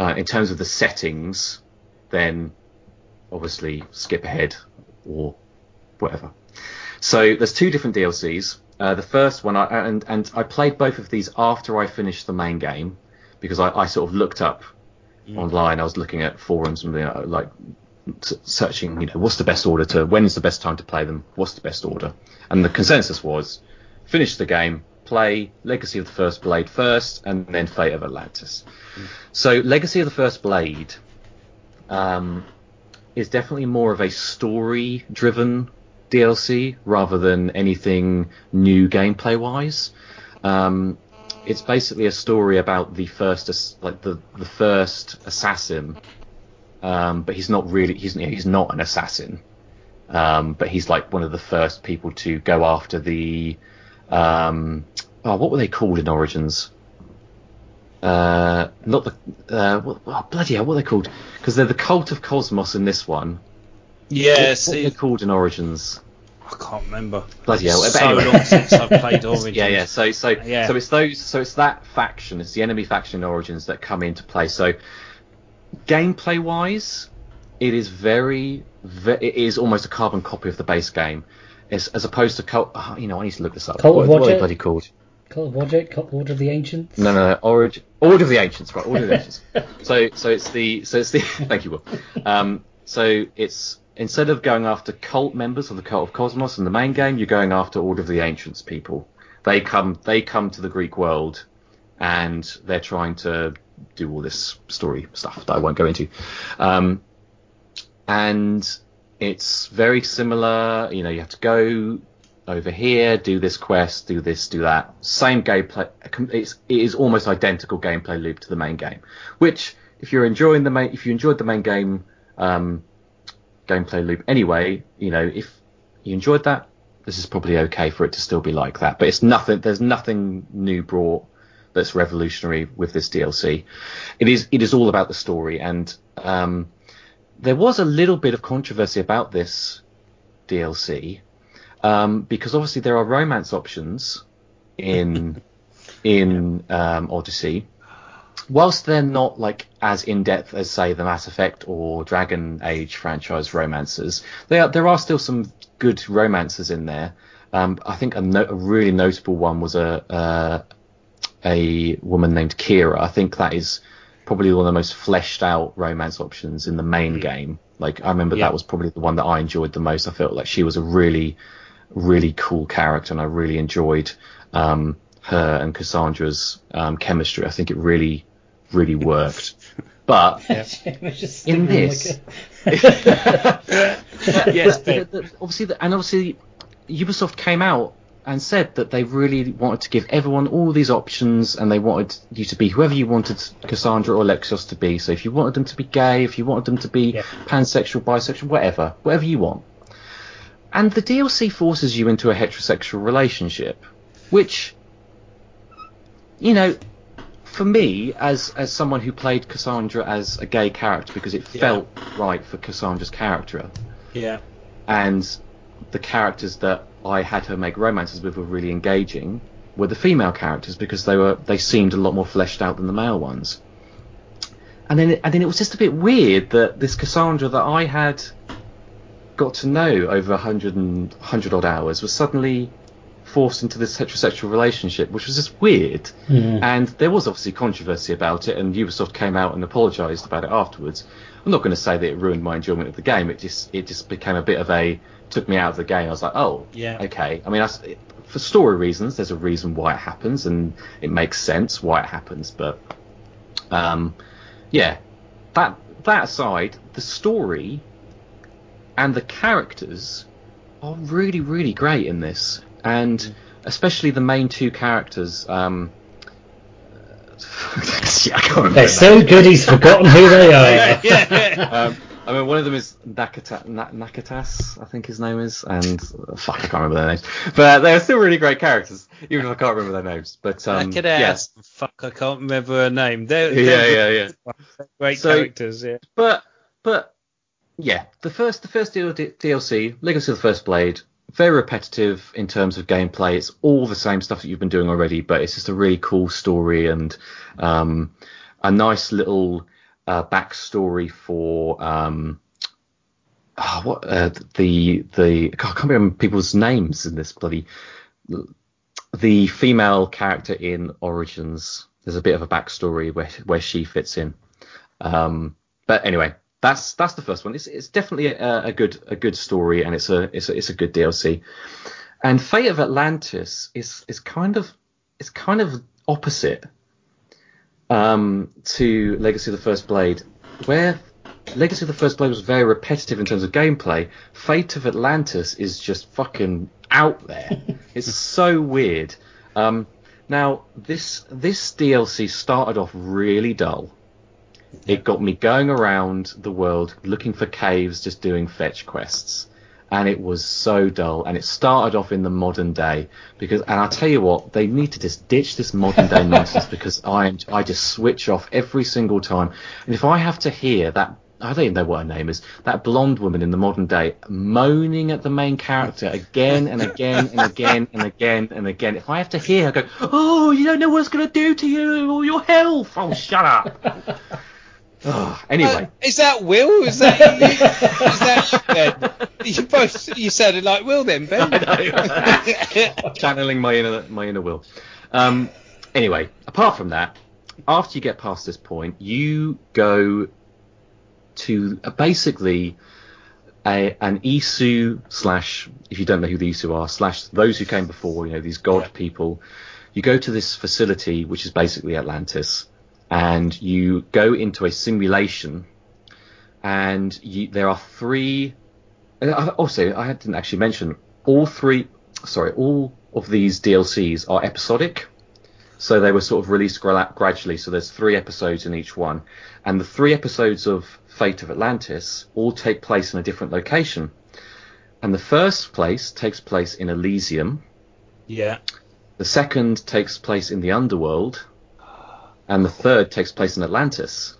uh, in terms of the settings, then obviously skip ahead or whatever. So there's two different DLCs. Uh, the first one, I, and and I played both of these after I finished the main game because I, I sort of looked up online. I was looking at forums and like searching, you know, what's the best order to, when is the best time to play them? What's the best order? And the consensus was finish the game, play Legacy of the First Blade first, and then Fate of Atlantis. So Legacy of the First Blade um, is definitely more of a story-driven DLC rather than anything new gameplay wise. Um, it's basically a story about the first, like the the first assassin, um, but he's not really he's he's not an assassin, um, but he's like one of the first people to go after the, um, oh what were they called in Origins? Uh, not the uh, what, oh, bloody hell, what are they called? Because they're the cult of Kosmos in this one.
Yeah,
what, what are they called in Origins?
I can't remember.
Bloody hell.
It's
But
so
anyway.
long since I've played Origins.
Yeah, yeah. So, so,
Yeah.
so it's those. So it's that faction. It's the enemy faction in Origins that come into play. So, gameplay wise, it is very, ve- it is almost a carbon copy of the base game. It's, as opposed to, Cult, oh, you know, I need to look this up.
Cult
what,
of
what are they bloody called?
Call of Wadjet, Call Order of the Ancients.
No, no, no. Origin, Order of the Ancients, right? Order of the Ancients. So, so it's the, so it's the. thank you, Will. Um, so it's instead of going after cult members of the cult of Kosmos in the main game, you're going after Order of the Ancients people. They come, they come to the Greek world, and they're trying to do all this story stuff that I won't go into. Um, and it's very similar. You know, you have to go over here, do this quest, do this, do that. Same gameplay. It's, it is almost identical gameplay loop to the main game. Which, if you're enjoying the main, if you enjoyed the main game um, gameplay loop anyway, you know, if you enjoyed that, this is probably okay for it to still be like that. But it's nothing. There's nothing new brought that's revolutionary with this DLC. It is. It is all about the story, and um, there was a little bit of controversy about this DLC um, because obviously there are romance options in in um, Odyssey. Whilst they're not like as in depth as say the Mass Effect or Dragon Age franchise romances, they are, there are still some good romances in there. Um, I think a, no, a really notable one was a uh, a woman named Kyra. I think that is probably one of the most fleshed out romance options in the main game. Like I remember
Yeah.
that was probably the one that I enjoyed the most. I felt like she was a really really cool character, and I really enjoyed um, her and Cassandra's um, chemistry. I think it really, really worked. But
It's
In this-
like
yes, the- the- obviously, the, and obviously, Ubisoft came out and said that they really wanted to give everyone all these options, and they wanted you to be whoever you wanted Cassandra or Lexios to be. So if you wanted them to be gay, if you wanted them to be
Yeah.
pansexual, bisexual, whatever, whatever you want. And the DLC forces you into a heterosexual relationship, which, you know, for me, as as someone who played Cassandra as a gay character because it
Yeah.
felt right for Cassandra's character,
Yeah.
and the characters that I had her make romances with were really engaging were the female characters because they were they seemed a lot more fleshed out than the male ones. And then and then it was just a bit weird that this Cassandra that I had got to know over a hundred and hundred odd hours was suddenly forced into this heterosexual relationship, which was just weird.
Mm.
And there was obviously controversy about it, and Ubisoft came out and apologised about it afterwards. I'm not going to say that it ruined my enjoyment of the game. It just it just became a bit of a took me out of the game. I was like, oh,
Yeah.
okay. I mean, I for story reasons, there's a reason why it happens, and it makes sense why it happens. But um, yeah, that that aside, the story and the characters are really really great in this, and especially the main two characters. Um, yeah, I can't remember.
They're
their
so good he's forgotten who they are.
yeah.
um, I mean, one of them is Nakata, Na- Nakatas, I think his name is, and uh, fuck, I can't remember their names. But they're still really great characters, even if I can't remember their names. But um,
Look at
yes,
that. Fuck, I can't remember her name. They're,
yeah,
they're
yeah, yeah.
great
So-
characters. Yeah.
But but yeah, the first the first DLC, Legacy of the First Blade, very repetitive in terms of gameplay. It's all the same stuff that you've been doing already, but it's just a really cool story and um, a nice little uh, backstory for um, ah, what uh, the the God, I can't remember people's names in this bloody the female character in Origins. There's a bit of a backstory where where she fits in. Um, but anyway, that's that's the first one. It's it's definitely a, a good a good story, and it's a it's a, it's a good DLC. And Fate of Atlantis is is kind of it's kind of opposite um, to Legacy of the First Blade, where Legacy of the First Blade was very repetitive in terms of gameplay. Fate of Atlantis is just fucking out there. it's so weird. Um, now this this DLC started off really dull. It got me going around the world looking for caves, just doing fetch quests, and it was so dull. And it started off in the modern day because, and I tell you what, they need to just ditch this modern day nonsense because I am I just switch off every single time. And if I have to hear that. I don't even know what her name is. That blonde woman in the modern day moaning at the main character again and again and again and again and again. If I have to hear her go, "Oh, you don't know what it's going to do to you or your health," oh, shut up. Oh, anyway,
Uh, is that Will? Is that you? is that you, Ben? You both you sounded like Will then, Ben.
channeling my inner my inner will. Um, anyway, apart from that, after you get past this point, you go to uh, basically a, an Isu slash, if you don't know who the Isu are, slash those who came before, you know, these god people. You go to this facility, which is basically Atlantis, and you go into a simulation, and you, there are three. Also, I didn't actually mention all three. Sorry, all of these DLCs are episodic. So they were sort of released gra- gradually. So there's three episodes in each one, and the three episodes of Fate of Atlantis all take place in a different location. And the first place takes place in Elysium.
Yeah.
The second takes place in the underworld, and the third takes place in Atlantis.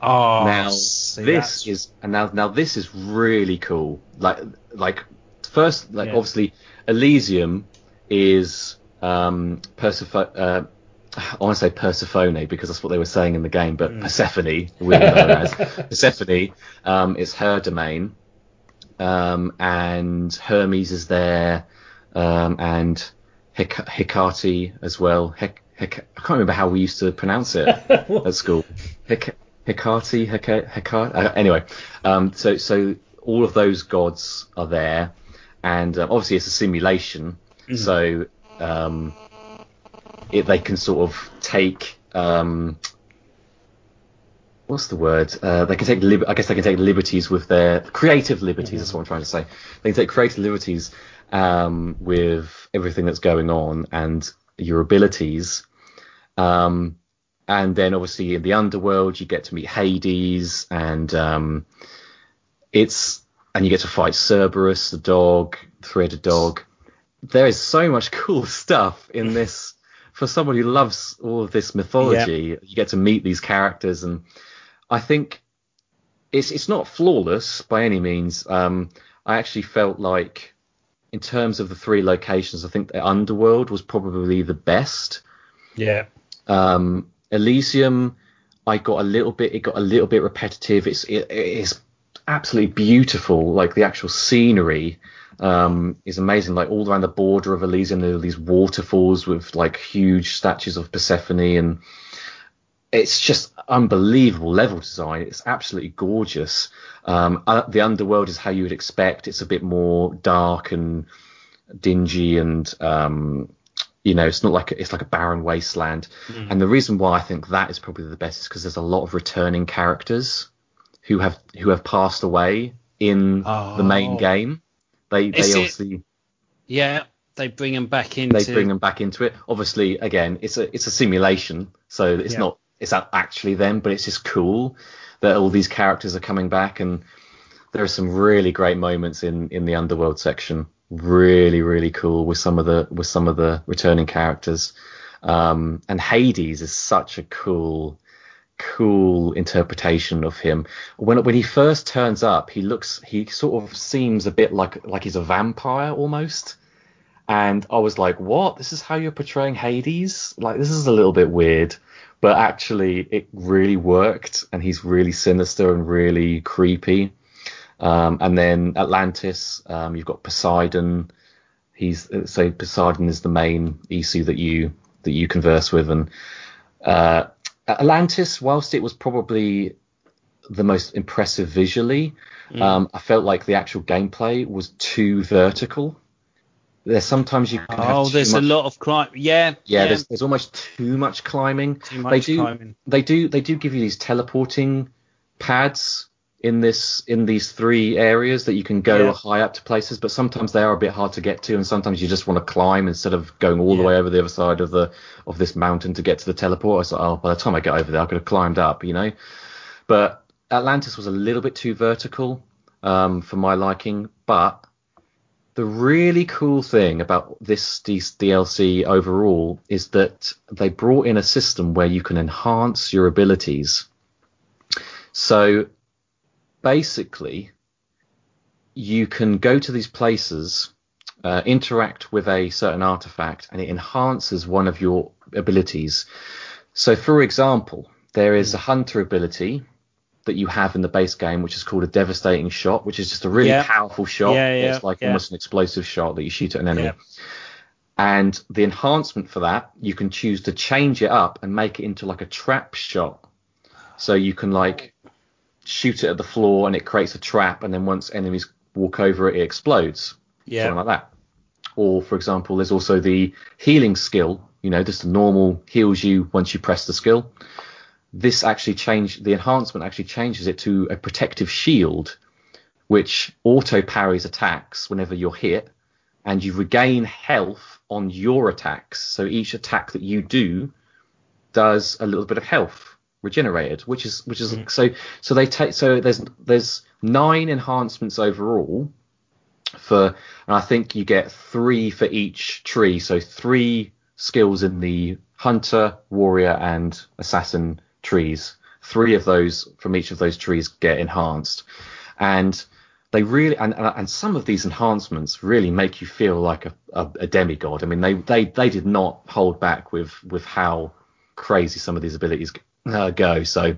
Oh,
now this
that's-
is and now now this is really cool. Like like first like
Yeah.
obviously Elysium is um Persepho- uh, I want to say Persephone because that's what they were saying in the game, but Persephone, we know her as Persephone, um, is her domain, um, and Hermes is there, um, and Hec- Hecate as well. Hec- Hec- I can't remember how we used to pronounce it at school. Hec- Hecate, Hecate, Hecate. Uh, anyway, um, so so all of those gods are there, and um, obviously it's a simulation, so um, it, they can sort of take um, what's the word? Uh, they can take lib- I guess they can take liberties with their creative liberties. That's what I'm trying to say. They can take creative liberties um, with everything that's going on and your abilities. Um, and then obviously in the underworld you get to meet Hades and um, it's and you get to fight Cerberus, the dog, three-headed dog. There is so much cool stuff in this for someone who loves all of this mythology. You get to meet these characters, and I think it's it's not flawless by any means. Um, I actually felt like, in terms of the three locations, I think the underworld was probably the best.
Yeah.
Um, Elysium, I got a little bit. It got a little bit repetitive. It's it, it's absolutely beautiful. Like the actual scenery um, is amazing. Like all around the border of Elysium, there are these waterfalls with like huge statues of Persephone, and it's just unbelievable level design. It's absolutely gorgeous. Um, uh, the underworld is how you would expect. It's a bit more dark and dingy and um, you know, it's not like a, it's like a barren wasteland. Mm-hmm. And the reason why I think that is probably the best is because there's a lot of returning characters who have who have passed away in the main
Oh.
game. They they
Is it-
obviously
Yeah, they bring them back into.
they bring them back into it. Obviously, again, it's a it's a simulation, so it's
Yeah.
not it's not actually them, but it's just cool that all these characters are coming back, and there are some really great moments in in the underworld section. Really, really cool with some of the with some of the returning characters. Um, and Hades is such a cool cool interpretation of him. When when he first turns up, he looks he sort of seems a bit like like he's a vampire almost. And I was like, "What? This is how you're portraying Hades? Like this is a little bit weird." But actually, it really worked, and he's really sinister and really creepy. Um, and then Atlantis, um, you've got Poseidon. He's so Poseidon is the main Isu that you that you converse with, and uh, Atlantis, whilst it was probably the most impressive visually, um, I felt like the actual gameplay was too vertical. There's sometimes you can
Oh, there's
much,
a lot of climb. Yeah,
yeah, There's, there's almost too much climbing.
Too much
they do
climbing.
they do they do give you these teleporting pads in this in these three areas that you can go
Yeah.
high up to places, but sometimes they are a bit hard to get to, and sometimes you just want to climb instead of going all the way over the other side of the of this mountain to get to the teleport. I was like, oh, by the time I get over there, I could have climbed up, you know. But Atlantis was a little bit too vertical um, for my liking, but the really cool thing about this this DLC overall is that they brought in a system where you can enhance your abilities. So basically, you can go to these places, uh, interact with a certain artifact, and it enhances one of your abilities. So, for example, there is a hunter ability that you have in the base game, which is called a devastating shot, which is just a really
Yeah.
powerful shot.
Yeah, yeah,
it's like almost an explosive shot that you shoot at an enemy.
Yeah.
And the enhancement for that, you can choose to change it up and make it into like a trap shot. So you can like shoot it at the floor and it creates a trap, and then once enemies walk over it, it explodes.
Yeah.
Something like that. Or, for example, there's also the healing skill. You know, just the normal heals you once you press the skill. This actually changed the enhancement actually changes it to a protective shield, which auto parries attacks whenever you're hit, and you regain health on your attacks. So each attack that you do does a little bit of health regenerated, which is which is mm-hmm. so so they take so there's there's nine enhancements overall for and I think you get three for each tree, so three skills in the hunter, warrior, and assassin trees. Three of those from each of those trees get enhanced, and they really and and and some of these enhancements really make you feel like a, a, a demigod. I mean, they they they did not hold back with with how crazy some of these abilities uh, go. So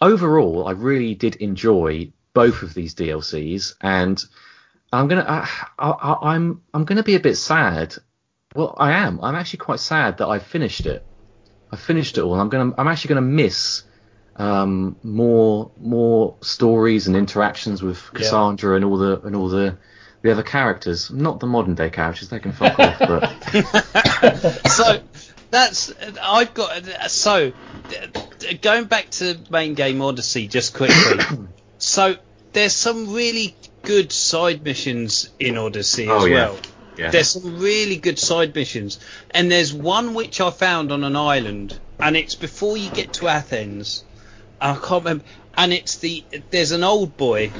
overall, I really did enjoy both of these DLCs, and I'm gonna I, I, I'm I'm gonna be a bit sad. Well, I am. I'm actually quite sad that I finished it. I finished it all. I'm gonna I'm actually gonna miss um, more more stories and interactions with Cassandra and all the and all the the other characters. Not the modern day characters. They can fuck off. But
so that's I've got so going back to main game Odyssey just quickly. so there's some really good side missions in Odyssey as
Oh, yeah.
well.
yeah.
There's some really good side missions, and there's one which I found on an island, and it's before you get to Athens. I can't remember, and it's the there's an old boy,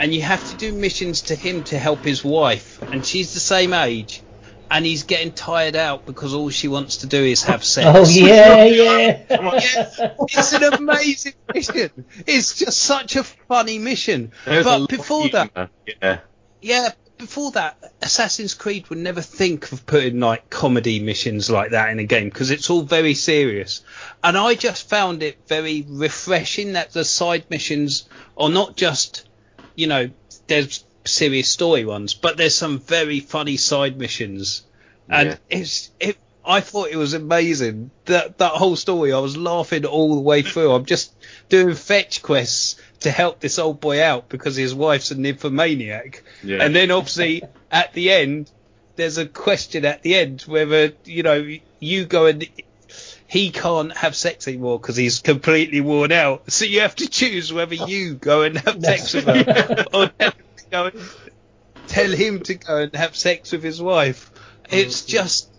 and you have to do missions to him to help his wife, and she's the same age, and he's getting tired out because all she wants to do is have sex.
Oh yeah, yeah.
Yeah, it's an amazing mission. It's just such a funny mission.
There's
but before that,
yeah.
yeah, before that, Assassin's Creed would never think of putting like comedy missions like that in a game because it's all very serious. And I just found it very refreshing that the side missions are not just, you know, there's serious story ones, but there's some very funny side missions. And
Yeah.
it's it. I thought it was amazing that that whole story. I was laughing all the way through. I'm just doing fetch quests to help this old boy out because his wife's a nymphomaniac.
Yeah.
And then obviously at the end, there's a question at the end whether you know you go and he can't have sex anymore because he's completely worn out. So you have to choose whether you go and have sex with her or him to go and tell him to go and have sex with his wife. It's mm-hmm. just,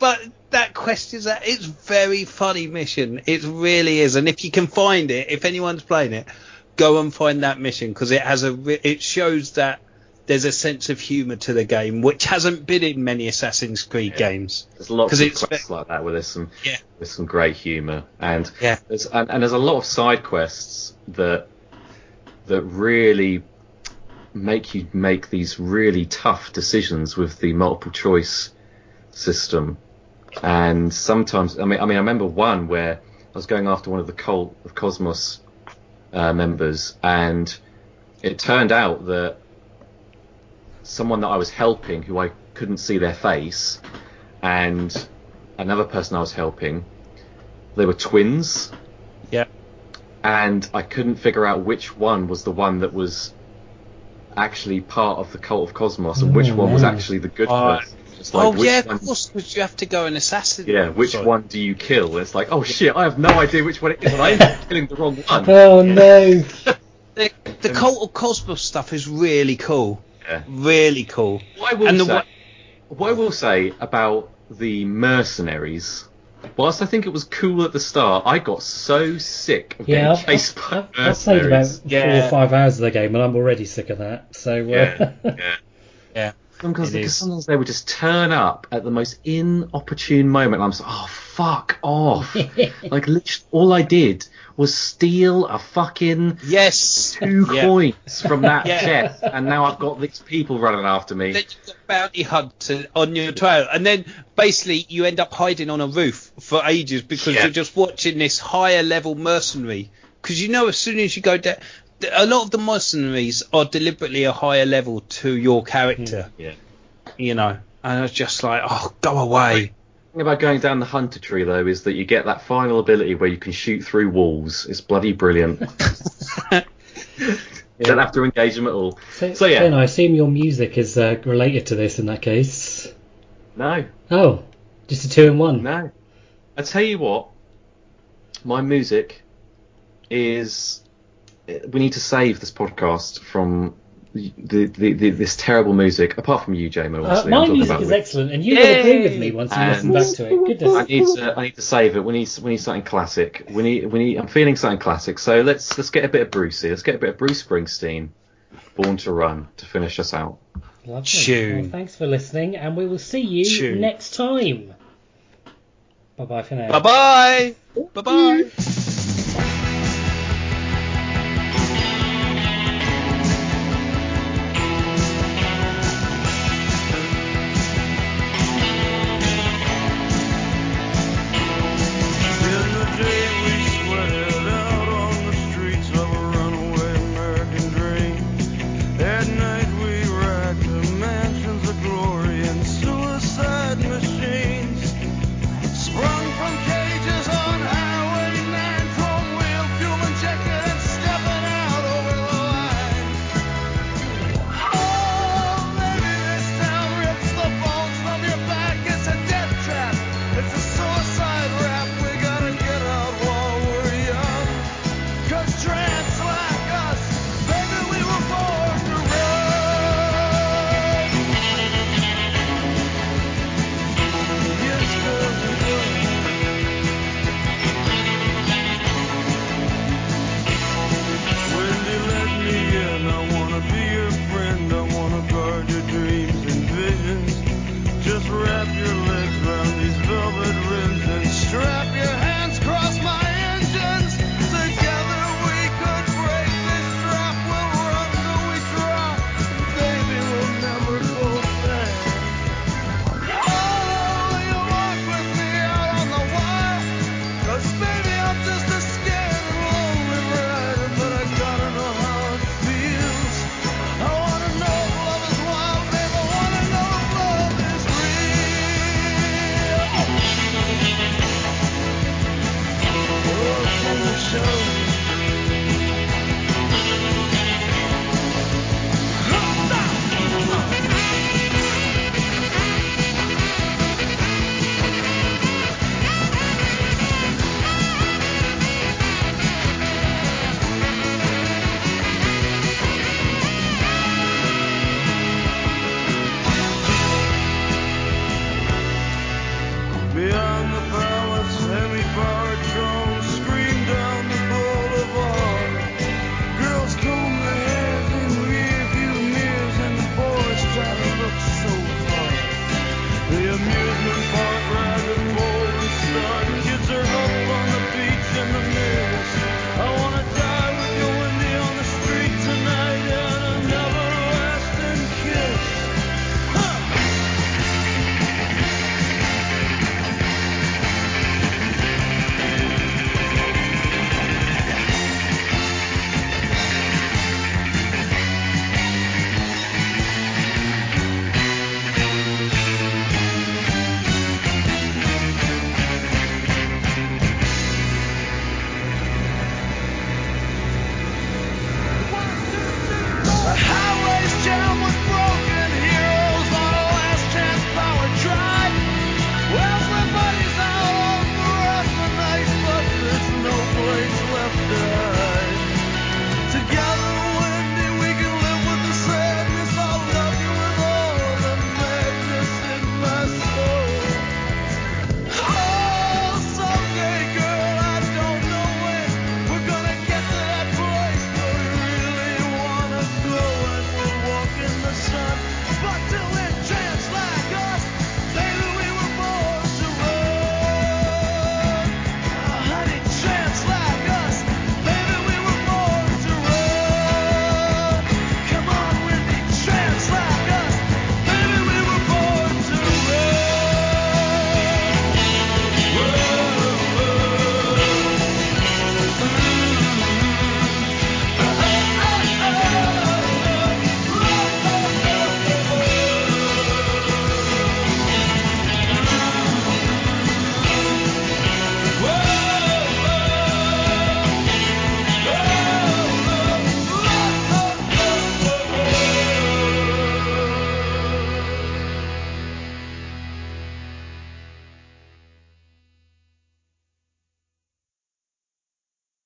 but that question's that it's very funny mission. It really is, and if you can find it, if anyone's playing it, go and find that mission because it has a, it shows that there's a sense of humour to the game, which hasn't been in many Assassin's Creed games.
There's lots of
it's-
quests like that where there's some
Yeah.
there's some great humour and
Yeah.
there's and, and there's a lot of side quests that that really make you make these really tough decisions with the multiple choice system. And sometimes, I mean, I mean, I remember one where I was going after one of the cult of Kosmos uh, members, and it turned out that someone that I was helping, who I couldn't see their face, and another person I was helping, they were twins,
Yeah.
and I couldn't figure out which one was the one that was actually part of the cult of Kosmos and which
Oh,
one was actually the good
Oh.
person. It's like,
oh
which
yeah,
one-
of course, because you have to go and assassinate.
Yeah, which
Sorry.
one do you kill? It's like, oh shit, I have no idea which one it is, and I ended up killing the wrong one.
Oh no.
the cult of Kosmos stuff is really cool.
Yeah.
Really cool.
What I will
And the
say,
wa-
what I will say about the mercenaries, whilst I think it was cool at the start, I got so sick of
Yeah,
getting
I've,
chased
I've,
by
I've, I've played about
mercenaries.
four or five hours of the game, and I'm already sick of that. So uh,
Yeah, yeah.
Yeah.
Because,
It
because sometimes they would just turn up at the most inopportune moment. And I'm just, oh fuck off! like literally, all I did was steal a fucking
Yes.
two
Yeah.
coins from that
Yeah.
chest, and now I've got these people running after me.
Then you've got bounty hunter on your trail, and then basically you end up hiding on a roof for ages because
Yeah.
you're just watching this higher level mercenary. Because you know, as soon as you go down, a lot of the mercenaries are deliberately a higher level to your character.
Yeah.
You know, and I was just like, oh, go away.
Thing about going down the hunter tree though is that you get that final ability where you can shoot through walls. It's bloody brilliant. You don't have to engage them at all.
so,
So, yeah.
Finn, I assume your music is uh, related to this in that case.
No,
Oh, just a two in one.
no. I tell you what, my music is. We need to save this podcast from the, the, the this terrible music. Apart from you, Jamo.
Uh, my
I'm talking
music
about
is
me.
excellent, and you will agree with me once you
And-
listen back to it. Goodness.
I need to I need to save it. We need we need something classic. We need we need I'm feeling something classic. So let's let's get a bit of Bruce here. Let's get a bit of Bruce Springsteen, Born to Run, to finish us out.
Lovely.
Tune.
Well, thanks for listening, and we will see you
Tune.
next time. Bye bye for now.
Bye bye. Bye bye.